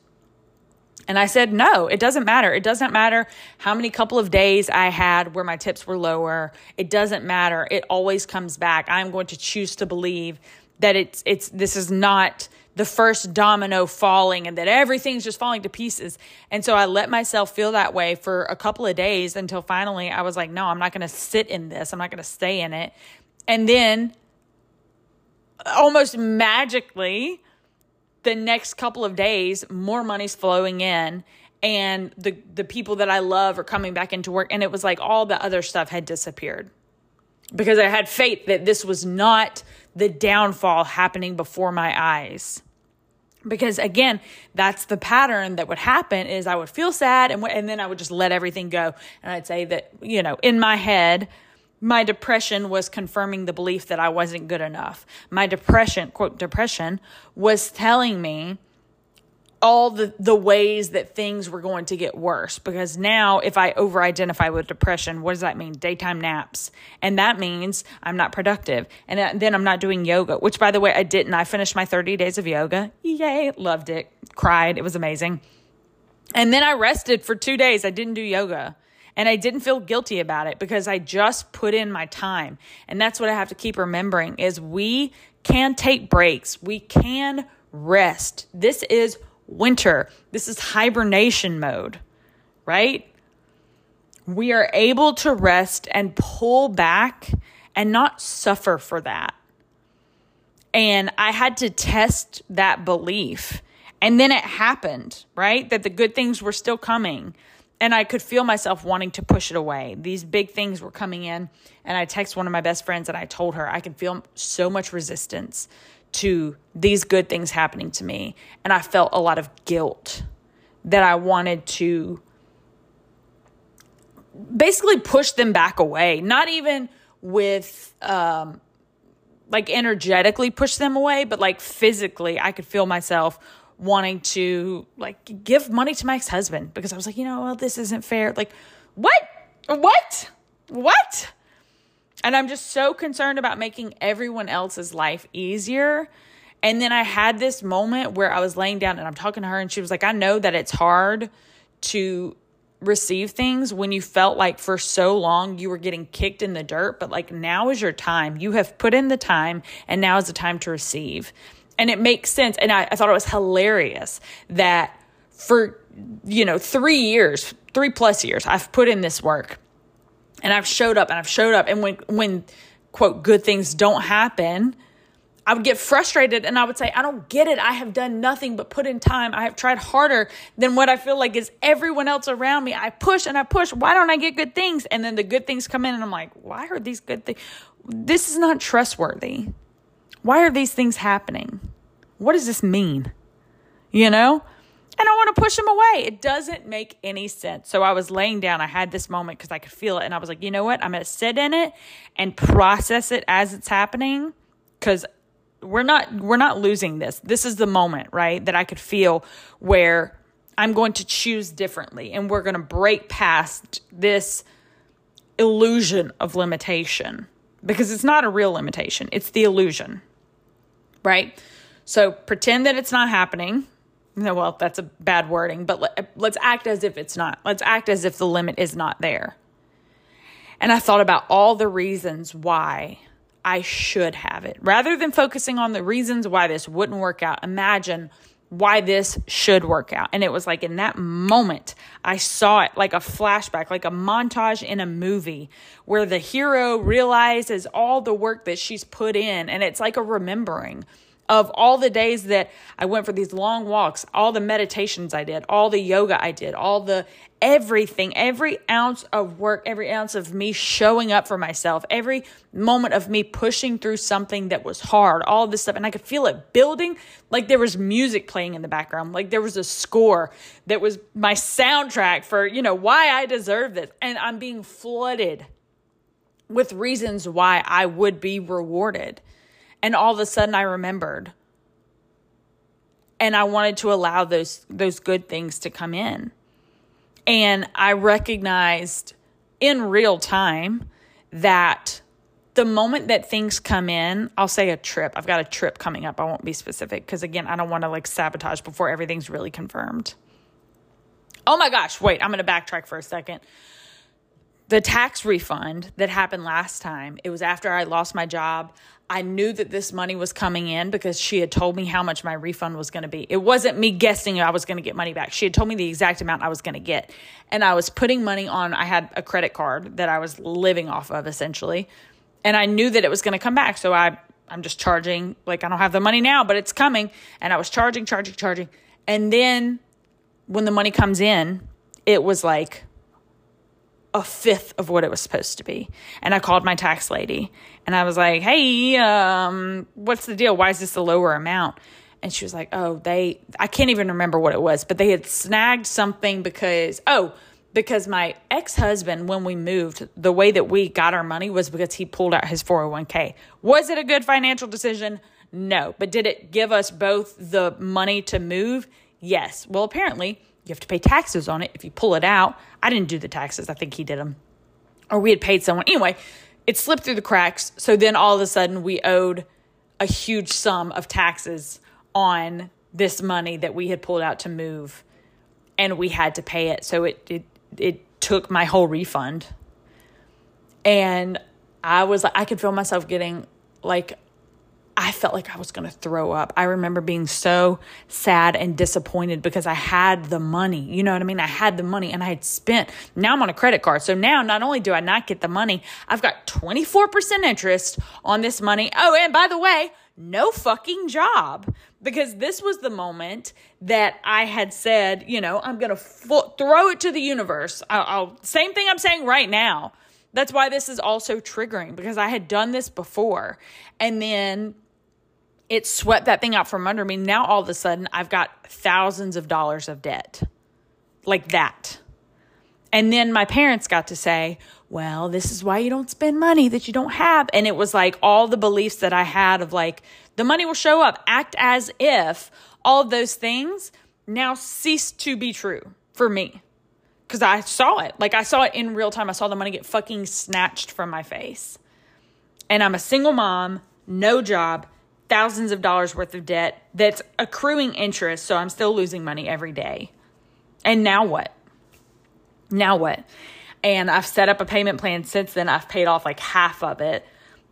And I said, No, it doesn't matter. It doesn't matter how many couple of days I had where my tips were lower. It doesn't matter. It always comes back. I'm going to choose to believe that it's, it's, this is not the first domino falling and that everything's just falling to pieces. And so I let myself feel that way for a couple of days until finally I was like, no, I'm not going to sit in this. I'm not going to stay in it. And then almost magically, the next couple of days, more money's flowing in and the the people that I love are coming back into work and it was like all the other stuff had disappeared because I had faith that this was not the downfall happening before my eyes. Because again that's the pattern that would happen is i would feel sad and, and then i would just let everything go. And i'd say that you know in my head my depression was confirming the belief that i wasn't good enough. My depression quote depression was telling me all the, the ways that things were going to get worse. Because now if i over identify with depression what does that mean? Daytime naps. And that means i'm not productive. And then i'm not doing yoga which by the way i didn't. I finished my 30 days of yoga. Yay. Loved it. Cried. It was amazing. And then i rested for two days. I didn't do yoga. And I didn't feel guilty about it because I just put in my time. And that's what I have to keep remembering is we can take breaks. We can rest. This is winter. This is hibernation mode, right? We are able to rest and pull back and not suffer for that. And I had to test that belief. And then it happened, right? That the good things were still coming. And I could feel myself wanting to push it away. These big things were coming in. And I texted one of my best friends and I told her, I can feel so much resistance to these good things happening to me. And I felt a lot of guilt that I wanted to basically push them back away, not even with um, like energetically push them away, but like physically, I could feel myself wanting to like give money to my ex husband because I was like, you know, well, this isn't fair. Like, what? What? What? And I'm just so concerned about making everyone else's life easier. And then I had this moment where I was laying down and I'm talking to her, and she was like, I know that it's hard to receive things when you felt like for so long you were getting kicked in the dirt, but like now is your time. You have put in the time, and now is the time to receive. And it makes sense. And I, I thought it was hilarious that for, you know, three years, three plus years, I've put in this work and I've showed up and I've showed up. And when, when quote, good things don't happen, I would get frustrated and I would say, I don't get it. I have done nothing but put in time. I have tried harder than what I feel like is everyone else around me. I push and I push. Why don't I get good things? And then the good things come in and I'm like, why are these good things? This is not trustworthy. Why are these things happening? What does this mean? You know? And I want to push him away. It doesn't make any sense. So I was laying down. I had this moment because I could feel it. And I was like, you know what? I'm going to sit in it and process it as it's happening because we're not we're not losing this. This is the moment, right? That I could feel where I'm going to choose differently and we're going to break past this illusion of limitation because it's not a real limitation, it's the illusion, right? So pretend that it's not happening. No, well, that's a bad wording, but let, let's act as if it's not. Let's act as if the limit is not there. And I thought about all the reasons why I should have it. Rather than focusing on the reasons why this wouldn't work out, imagine why this should work out. And it was like in that moment, I saw it like a flashback, like a montage in a movie where the hero realizes all the work that she's put in. And it's like a remembering of all the days that I went for these long walks, all the meditations I did, all the yoga I did, all the everything, every ounce of work, every ounce of me showing up for myself, every moment of me pushing through something that was hard, all this stuff. And I could feel it building like there was music playing in the background, like there was a score that was my soundtrack for, you know, why I deserve this. And I'm being flooded with reasons why I would be rewarded. And all of a sudden I remembered. And I wanted to allow those those good things to come in. And I recognized in real time that the moment that things come in, I'll say a trip. I've got a trip coming up. I won't be specific because again, I don't want to like sabotage before everything's really confirmed. Oh my gosh, wait, I'm going to backtrack for a second the tax refund that happened last time, it was after I lost my job. I knew that this money was coming in because she had told me how much my refund was going to be. It wasn't me guessing I was going to get money back. She had told me the exact amount I was going to get. And I was putting money on, I had a credit card that I was living off of essentially. And I knew that it was going to come back. So I, I'm just charging, like I don't have the money now, but it's coming. And I was charging, charging, charging. And then when the money comes in, it was like, a fifth of what it was supposed to be. And I called my tax lady and I was like, hey, um, what's the deal? Why is this a lower amount? And she was like, oh, they, I can't even remember what it was, but they had snagged something because, oh, because my ex husband, when we moved, the way that we got our money was because he pulled out his 401k. Was it a good financial decision? No. But did it give us both the money to move? Yes. Well, apparently, you have to pay taxes on it if you pull it out. I didn't do the taxes. I think he did them. Or we had paid someone. Anyway, it slipped through the cracks. So then all of a sudden we owed a huge sum of taxes on this money that we had pulled out to move and we had to pay it. So it it it took my whole refund. And I was like I could feel myself getting like I felt like I was going to throw up. I remember being so sad and disappointed because I had the money. You know what I mean? I had the money and I had spent. Now I'm on a credit card. So now not only do I not get the money, I've got 24% interest on this money. Oh, and by the way, no fucking job because this was the moment that I had said, you know, I'm going to throw it to the universe. I'll, I'll, same thing I'm saying right now. That's why this is also triggering because I had done this before. And then it swept that thing out from under me. Now all of a sudden, I've got thousands of dollars of debt like that. And then my parents got to say, well, this is why you don't spend money that you don't have. And it was like all the beliefs that I had of like, the money will show up, act as if all of those things now cease to be true for me. Cause I saw it. Like I saw it in real time. I saw the money get fucking snatched from my face. And I'm a single mom, no job, thousands of dollars worth of debt that's accruing interest. So I'm still losing money every day. And now what? Now what? And I've set up a payment plan since then. I've paid off like half of it.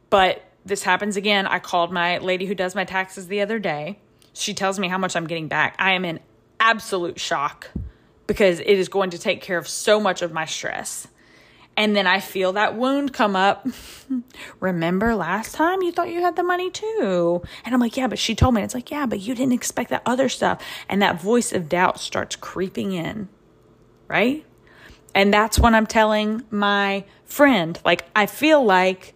But this happens again. I called my lady who does my taxes the other day. She tells me how much I'm getting back. I am in absolute shock because it is going to take care of so much of my stress and then I feel that wound come up. Remember last time you thought you had the money too? And I'm like, yeah, but she told me. It's like, yeah, but you didn't expect that other stuff. And that voice of doubt starts creeping in, right? And that's when I'm telling my friend, like, I feel like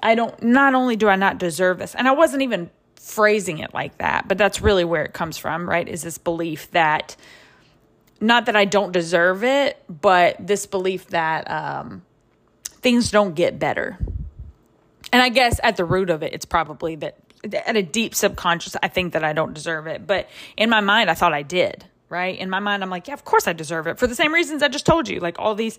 I don't, not only do I not deserve this, and I wasn't even phrasing it like that, but that's really where it comes from, right? Is this belief that not that I don't deserve it, but this belief that um, things don't get better. And I guess at the root of it, it's probably that at a deep subconscious, I think that I don't deserve it. But in my mind, I thought I did. right? In my mind, I'm like, yeah, of course I deserve it for the same reasons I just told you. Like all these,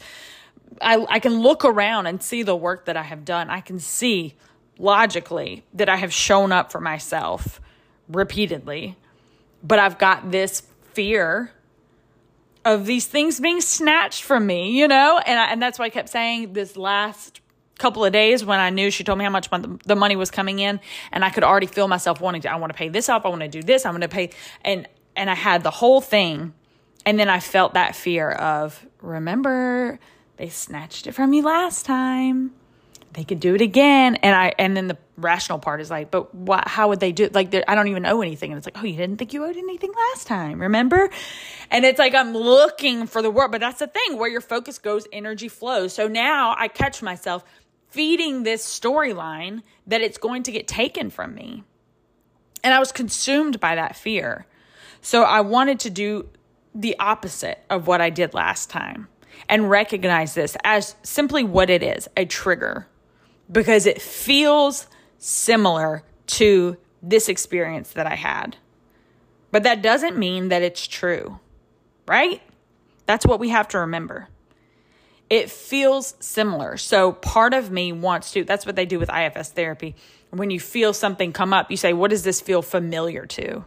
I, I can look around and see the work that I have done. I can see logically that I have shown up for myself repeatedly, but I've got this fear of these things being snatched from me, you know? And I, and that's why I kept saying this last couple of days when I knew she told me how much the money was coming in and I could already feel myself wanting to I want to pay this off, I want to do this, I'm going to pay and and I had the whole thing and then I felt that fear of remember they snatched it from me last time they could do it again. And i and then the rational part is like but what how would they do it? Like i don't even owe anything. And it's like oh you didn't think you owed anything last time remember? And it's like i'm looking for the word but that's the thing where your focus goes energy flows. So now i catch myself feeding this storyline that it's going to get taken from me. And i was consumed by that fear. So i wanted to do the opposite of what i did last time and recognize this as simply what it is a trigger because it feels similar to this experience that I had. But that doesn't mean that it's true, right? That's what we have to remember. It feels similar. So part of me wants to, that's what they do with IFS therapy. When you feel something come up, you say, What does this feel familiar to?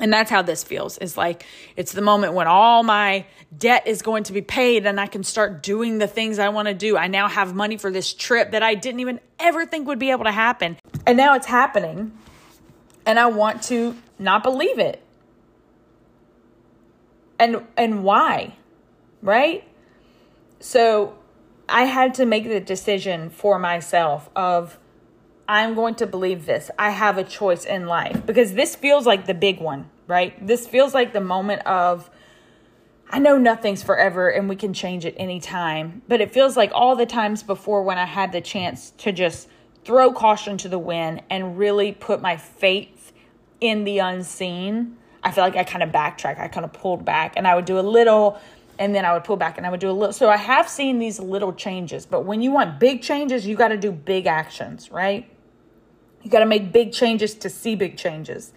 And that's how this feels. It's like it's the moment when all my debt is going to be paid and I can start doing the things I want to do. I now have money for this trip that I didn't even ever think would be able to happen. And now it's happening. And I want to not believe it. And and why? Right? So I had to make the decision for myself of I'm going to believe this. I have a choice in life because this feels like the big one, right? This feels like the moment of, I know nothing's forever and we can change it anytime, but it feels like all the times before when I had the chance to just throw caution to the wind and really put my faith in the unseen, I feel like I kind of backtrack. I kind of pulled back and I would do a little and then I would pull back and I would do a little. So I have seen these little changes, but when you want big changes, you got to do big actions, right? You got to make big changes to see big changes.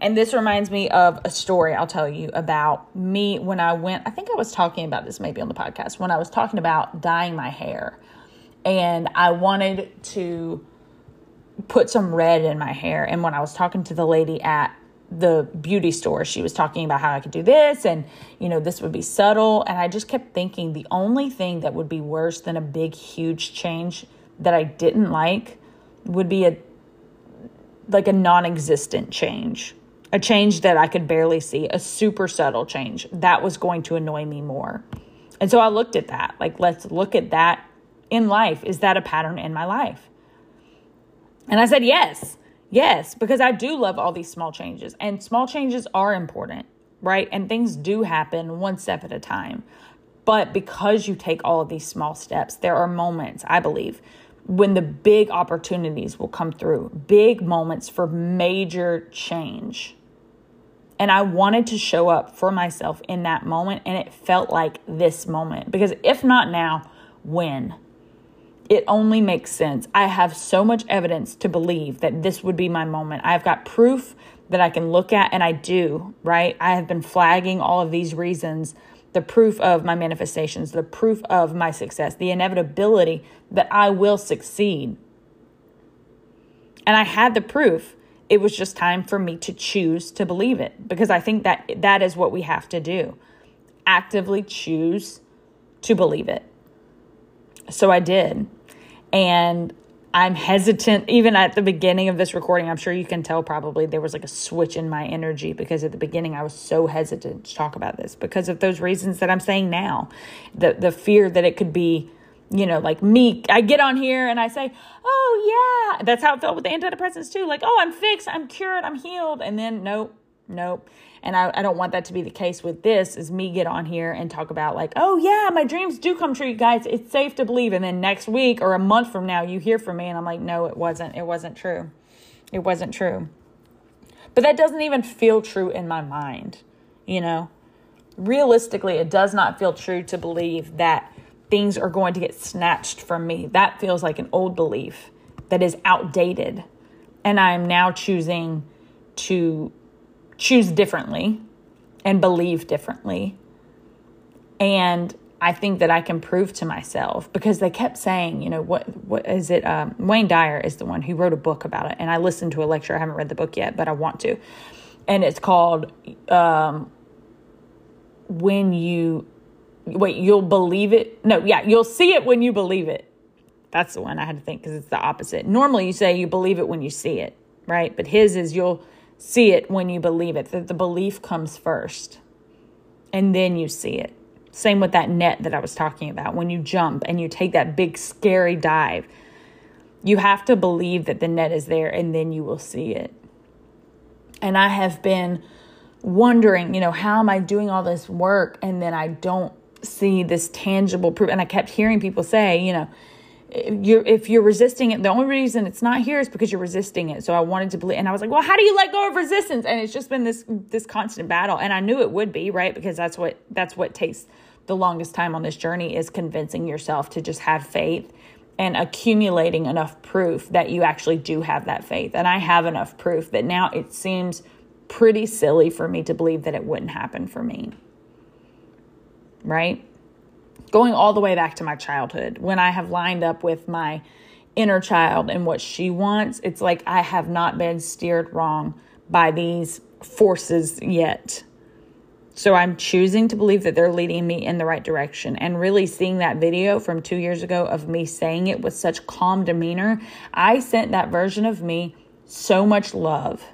And this reminds me of a story I'll tell you about me when I went. I think I was talking about this maybe on the podcast when I was talking about dyeing my hair. And I wanted to put some red in my hair. And when I was talking to the lady at the beauty store, she was talking about how I could do this and, you know, this would be subtle. And I just kept thinking the only thing that would be worse than a big, huge change that I didn't like would be a like a non existent change, a change that I could barely see, a super subtle change. That was going to annoy me more. And so I looked at that. Like, let's look at that in life. Is that a pattern in my life? And I said, yes, yes, because I do love all these small changes. And small changes are important, right? And things do happen one step at a time. But because you take all of these small steps, there are moments, I believe, when the big opportunities will come through, big moments for major change. And I wanted to show up for myself in that moment, and it felt like this moment. Because if not now, when? It only makes sense. I have so much evidence to believe that this would be my moment. I've got proof that I can look at, and I do, right? I have been flagging all of these reasons the proof of my manifestations, the proof of my success, the inevitability that I will succeed. And I had the proof. It was just time for me to choose to believe it because I think that that is what we have to do. Actively choose to believe it. So I did. And I'm hesitant, even at the beginning of this recording. I'm sure you can tell probably there was like a switch in my energy because at the beginning I was so hesitant to talk about this because of those reasons that I'm saying now. The the fear that it could be, you know, like me. I get on here and I say, "Oh yeah," that's how it felt with the antidepressants too. Like, "Oh, I'm fixed, I'm cured, I'm healed," and then nope, nope. And I, I don't want that to be the case with this is me get on here and talk about like oh yeah my dreams do come true guys. It's safe to believe. And then next week or a month from now you hear from me and i'm like no it wasn't. It wasn't true. It wasn't true. But that doesn't even feel true in my mind you know? Realistically it does not feel true to believe that things are going to get snatched from me. That feels like an old belief that is outdated. And i'm now choosing to choose differently and believe differently. And I think that I can prove to myself because they kept saying, you know, what what is it? Um, Wayne Dyer is the one who wrote a book about it, and I listened to a lecture. I haven't read the book yet, but I want to, and it's called um, "When You Wait." You'll believe it. No, yeah, you'll see it when you believe it. That's the one I had to think because it's the opposite. Normally, you say you believe it when you see it, right? But his is you'll see it when you believe it. That the belief comes first, and then you see it. Same with that net that I was talking about. When you jump and you take that big, scary dive, you have to believe that the net is there and then you will see it. And I have been wondering, you know, how am I doing all this work and then I don't see this tangible proof? And I kept hearing people say, you know, you're if you're resisting it the only reason it's not here is because you're resisting it so i wanted to believe and i was like well how do you let go of resistance and it's just been this this constant battle and i knew it would be right because that's what that's what takes the longest time on this journey is convincing yourself to just have faith and accumulating enough proof that you actually do have that faith. And I have enough proof that now it seems pretty silly for me to believe that it wouldn't happen for me. Right? Going all the way back to my childhood, when I have lined up with my inner child and what she wants, it's like I have not been steered wrong by these forces yet. So I'm choosing to believe that they're leading me in the right direction. And really seeing that video from two years ago of me saying it with such calm demeanor, I sent that version of me so much love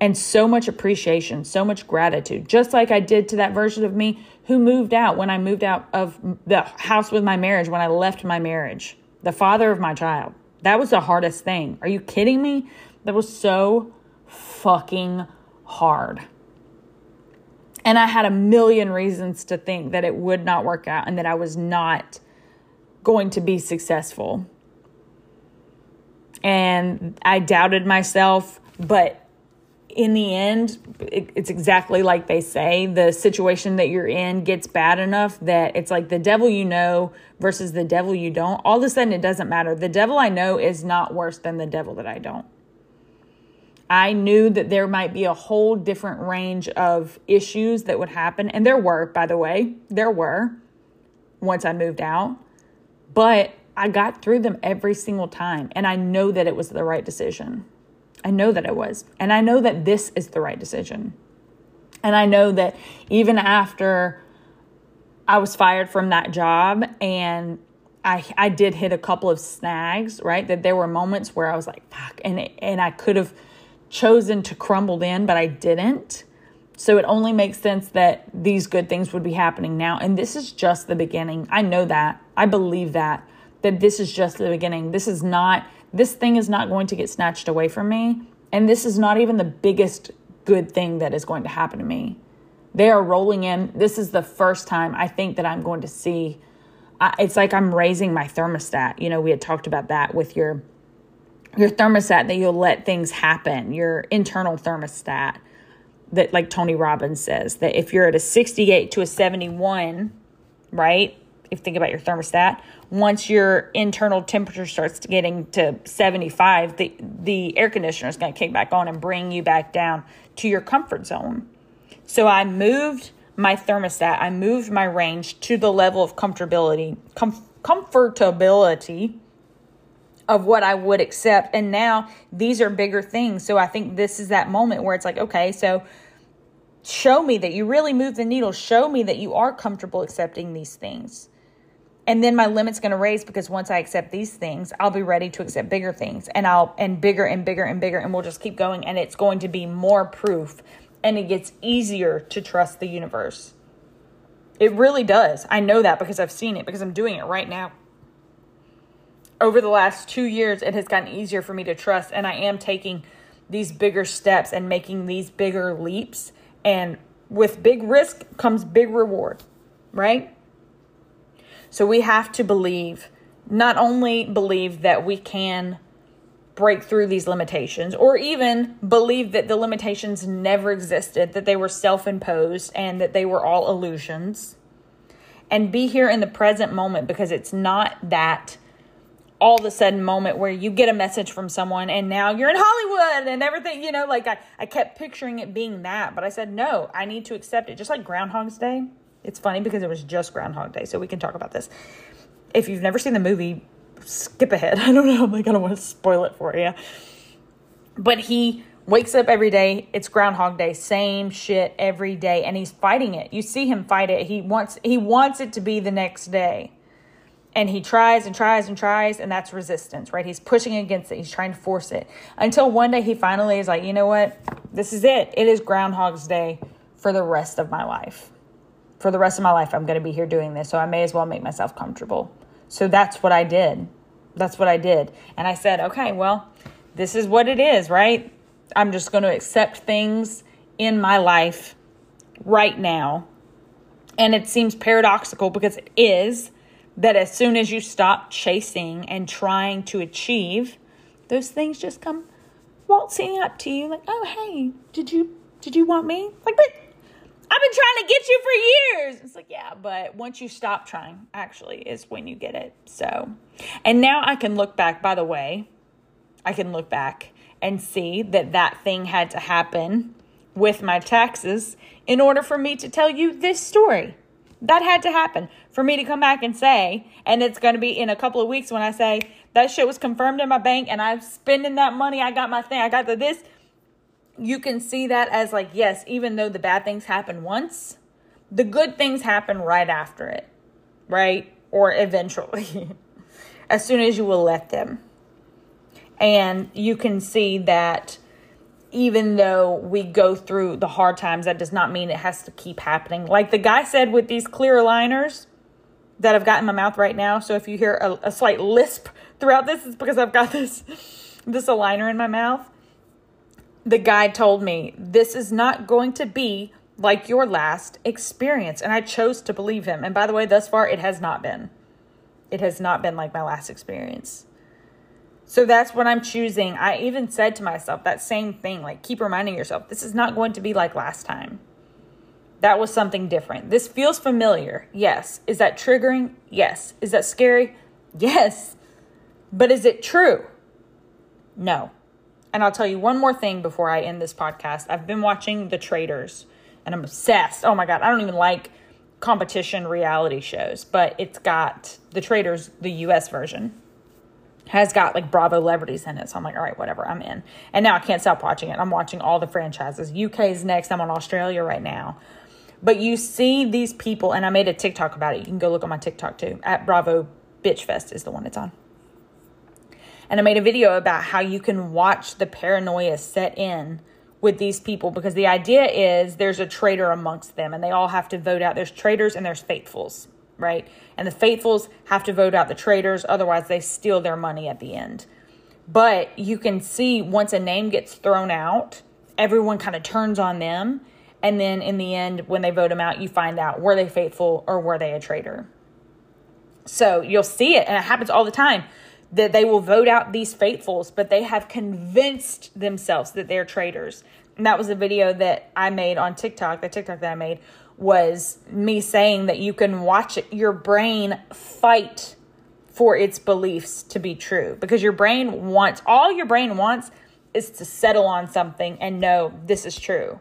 and so much appreciation, so much gratitude, just like I did to that version of me who moved out when I moved out of the house with my marriage, when I left my marriage, the father of my child. That was the hardest thing. Are you kidding me? That was so fucking hard. And I had a million reasons to think that it would not work out and that I was not going to be successful. And I doubted myself, but in the end, it's exactly like they say the situation that you're in gets bad enough that it's like the devil you know versus the devil you don't. All of a sudden, it doesn't matter. The devil I know is not worse than the devil that I don't. I knew that there might be a whole different range of issues that would happen. And there were, by the way, there were once I moved out. But I got through them every single time. And I know that it was the right decision. I know that it was. And I know that this is the right decision. And I know that even after I was fired from that job and I, I did hit a couple of snags, right? That there were moments where I was like, fuck, and, and I could have chosen to crumble in, but I didn't. So it only makes sense that these good things would be happening now. And this is just the beginning. I know that. I believe that. That this is just the beginning. This is not, this thing is not going to get snatched away from me. And this is not even the biggest good thing that is going to happen to me. They are rolling in. This is the first time I think that I'm going to see. it's like I'm raising my thermostat. You know, we had talked about that with your your thermostat that you'll let things happen, your internal thermostat that like Tony Robbins says that if you're at a 68 to a 71, right? If think about your thermostat, once your internal temperature starts getting to 75, the the air conditioner is going to kick back on and bring you back down to your comfort zone. So I moved my thermostat, I moved my range to the level of comfortability, com- comfortability of what I would accept. And now these are bigger things. So I think this is that moment where it's like, okay, so show me that you really move the needle. Show me that you are comfortable accepting these things. And then my limit's going to raise because once I accept these things, I'll be ready to accept bigger things and I'll and bigger and bigger and bigger and we'll just keep going and it's going to be more proof and it gets easier to trust the universe. It really does. I know that because I've seen it because I'm doing it right now over the last two years, it has gotten easier for me to trust, and I am taking these bigger steps and making these bigger leaps. And with big risk comes big reward, right? So we have to believe, not only believe that we can break through these limitations, or even believe that the limitations never existed, that they were self imposed, and that they were all illusions. And be here in the present moment because it's not that all of a sudden moment where you get a message from someone and now you're in Hollywood and everything, you know, like I, I kept picturing it being that, but I said, no, I need to accept it. Just like Groundhog's Day. It's funny because it was just Groundhog Day, so we can talk about this. If you've never seen the movie, skip ahead. I don't know. I'm like, I don't want to spoil it for you. But he wakes up every day. It's Groundhog Day, same shit every day, and he's fighting it. You see him fight it. He wants he wants it to be the next day. And he tries and tries and tries, and that's resistance, right? He's pushing against it. He's trying to force it until one day he finally is like, you know what? This is it. It is Groundhog's Day for the rest of my life. For the rest of my life, I'm going to be here doing this, so I may as well make myself comfortable. So that's what I did. That's what I did. And I said, okay, well, this is what it is, right? I'm just going to accept things in my life right now. And it seems paradoxical because it is that as soon as you stop chasing and trying to achieve, those things just come waltzing up to you like, "Oh, hey, did you did you want me?" Like, but I've been trying to get you for years. It's like, yeah, but once you stop trying, actually, is when you get it. So, and now I can look back, by the way, I can look back and see that that thing had to happen with my taxes in order for me to tell you this story. That had to happen for me to come back and say, and it's going to be in a couple of weeks when I say that shit was confirmed in my bank and I'm spending that money. I got my thing. I got the this. You can see that as like, yes, even though the bad things happen once, the good things happen right after it, right? Or eventually, as soon as you will let them. And you can see that even though we go through the hard times, that does not mean it has to keep happening. Like the guy said with these clear aligners that I've got in my mouth right now. So if you hear a, a slight lisp throughout this, it's because I've got this this aligner in my mouth. The guy told me this is not going to be like your last experience. And I chose to believe him. And by the way, thus far, it has not been. It has not been like my last experience. So that's what I'm choosing. I even said to myself that same thing like, keep reminding yourself, this is not going to be like last time. That was something different. This feels familiar. Yes. Is that triggering? Yes. Is that scary? Yes. But is it true? No. And I'll tell you one more thing before I end this podcast. I've been watching The Traitors and I'm obsessed. Oh my God. I don't even like competition reality shows, but it's got The Traitors, the US version has got like Bravo celebrities in it. So I'm like, all right, whatever, I'm in. And now I can't stop watching it. I'm watching all the franchises. UK's next. I'm on Australia right now. But you see these people, and I made a TikTok about it. You can go look on my TikTok too. At Bravo Bitch Fest is the one it's on. And I made a video about how you can watch the paranoia set in with these people because the idea is there's a traitor amongst them and they all have to vote out. There's traitors and there's faithfuls right? And the faithfuls have to vote out the traitors, otherwise, they steal their money at the end. But you can see once a name gets thrown out, everyone kind of turns on them. And then in the end, when they vote them out, you find out were they faithful or were they a traitor? So you'll see it, and it happens all the time that they will vote out these faithfuls, but they have convinced themselves that they're traitors. And that was a video that I made on TikTok, the TikTok that I made, was me saying that you can watch your brain fight for its beliefs to be true because your brain wants all your brain wants is to settle on something and know this is true.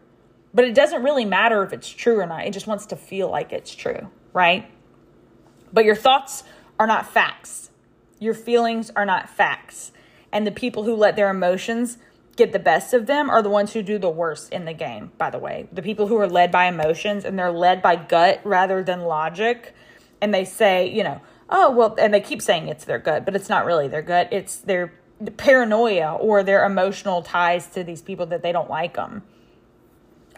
But it doesn't really matter if it's true or not. It just wants to feel like it's true, right? But your thoughts are not facts. Your feelings are not facts. And the people who let their emotions get the best of them are the ones who do the worst in the game, by the way. The people who are led by emotions and they're led by gut rather than logic. And they say, you know, oh, well, and they keep saying it's their gut, but it's not really their gut. It's their paranoia or their emotional ties to these people that they don't like them.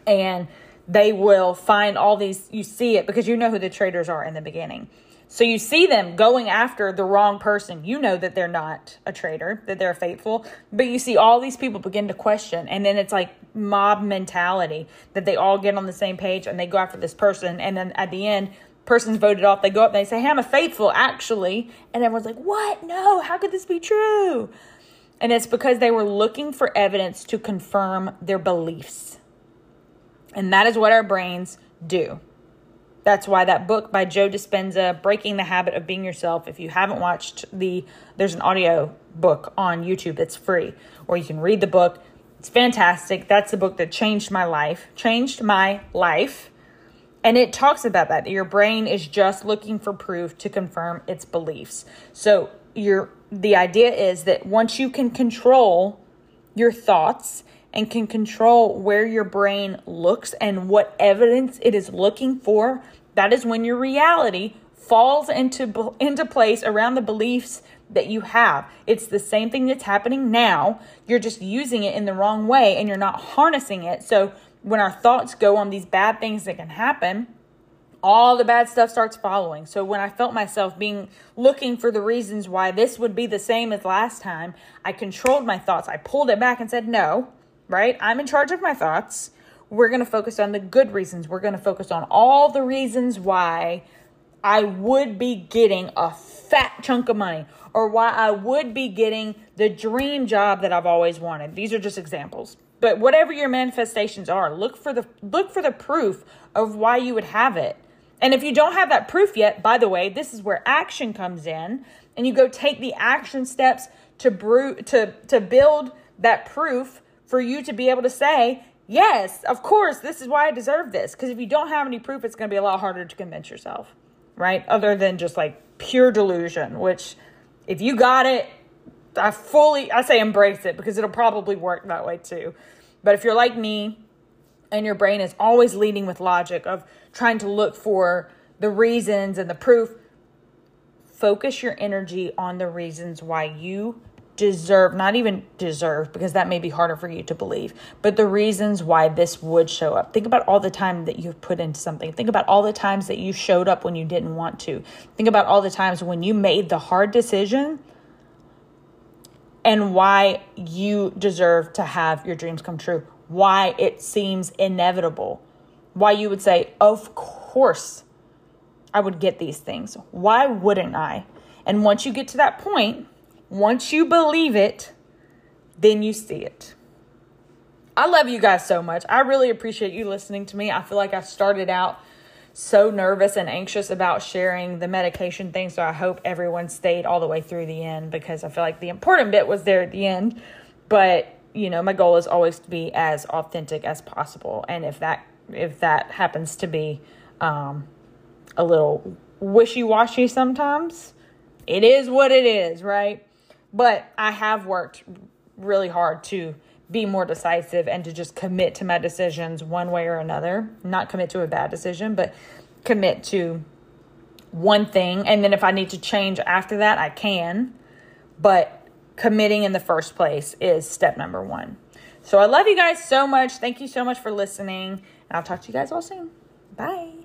And they will find all these, you see it because you know who the traitors are in the beginning so you see them going after the wrong person. You know that they're not a traitor, that they're faithful, but you see all these people begin to question. And then it's like mob mentality that they all get on the same page and they go after this person. And then at the end, person's voted off. They go up and they say, Hey, I'm a faithful, actually. And everyone's like, What? No, how could this be true? And it's because they were looking for evidence to confirm their beliefs. And that is what our brains do. That's why that book by Joe Dispenza, Breaking the Habit of Being Yourself, if you haven't watched the, there's an audio book on YouTube that's free, or you can read the book. It's fantastic. That's the book that changed my life, changed my life. And it talks about that, that your brain is just looking for proof to confirm its beliefs. So your the idea is that once you can control your thoughts and can control where your brain looks and what evidence it is looking for, that is when your reality falls into into place around the beliefs that you have. It's the same thing that's happening now. You're just using it in the wrong way and you're not harnessing it. So when our thoughts go on these bad things that can happen, all the bad stuff starts following. So when I felt myself being looking for the reasons why this would be the same as last time, I controlled my thoughts. I pulled it back and said, "No, right? I'm in charge of my thoughts. We're going to focus on the good reasons. We're going to focus on all the reasons why I would be getting a fat chunk of money or why I would be getting the dream job that I've always wanted. These are just examples. But whatever your manifestations are, look for the look for the proof of why you would have it. And if you don't have that proof yet, by the way, this is where action comes in and you go take the action steps to brew to to build that proof for you to be able to say, yes, of course, this is why I deserve this. Because if you don't have any proof, it's going to be a lot harder to convince yourself, right? Other than just like pure delusion, which if you got it, I fully, I say embrace it because it'll probably work that way too. But if you're like me and your brain is always leading with logic of trying to look for the reasons and the proof, focus your energy on the reasons why you deserve, not even deserve, because that may be harder for you to believe, but the reasons why this would show up. Think about all the time that you've put into something. Think about all the times that you showed up when you didn't want to. Think about all the times when you made the hard decision and why you deserve to have your dreams come true. Why it seems inevitable. Why you would say, Of course, I would get these things. Why wouldn't I? And once you get to that point, once you believe it, then you see it. I love you guys so much. I really appreciate you listening to me. I feel like I started out so nervous and anxious about sharing the medication thing. So I hope everyone stayed all the way through the end because I feel like the important bit was there at the end. But, you know, my goal is always to be as authentic as possible. And if that if that happens to be um, a little wishy-washy sometimes, it is what it is, right? But I have worked really hard to be more decisive and to just commit to my decisions one way or another. Not commit to a bad decision, but commit to one thing. And then if I need to change after that, I can. But committing in the first place is step number one. So I love you guys so much. Thank you so much for listening. And I'll talk to you guys all soon. Bye.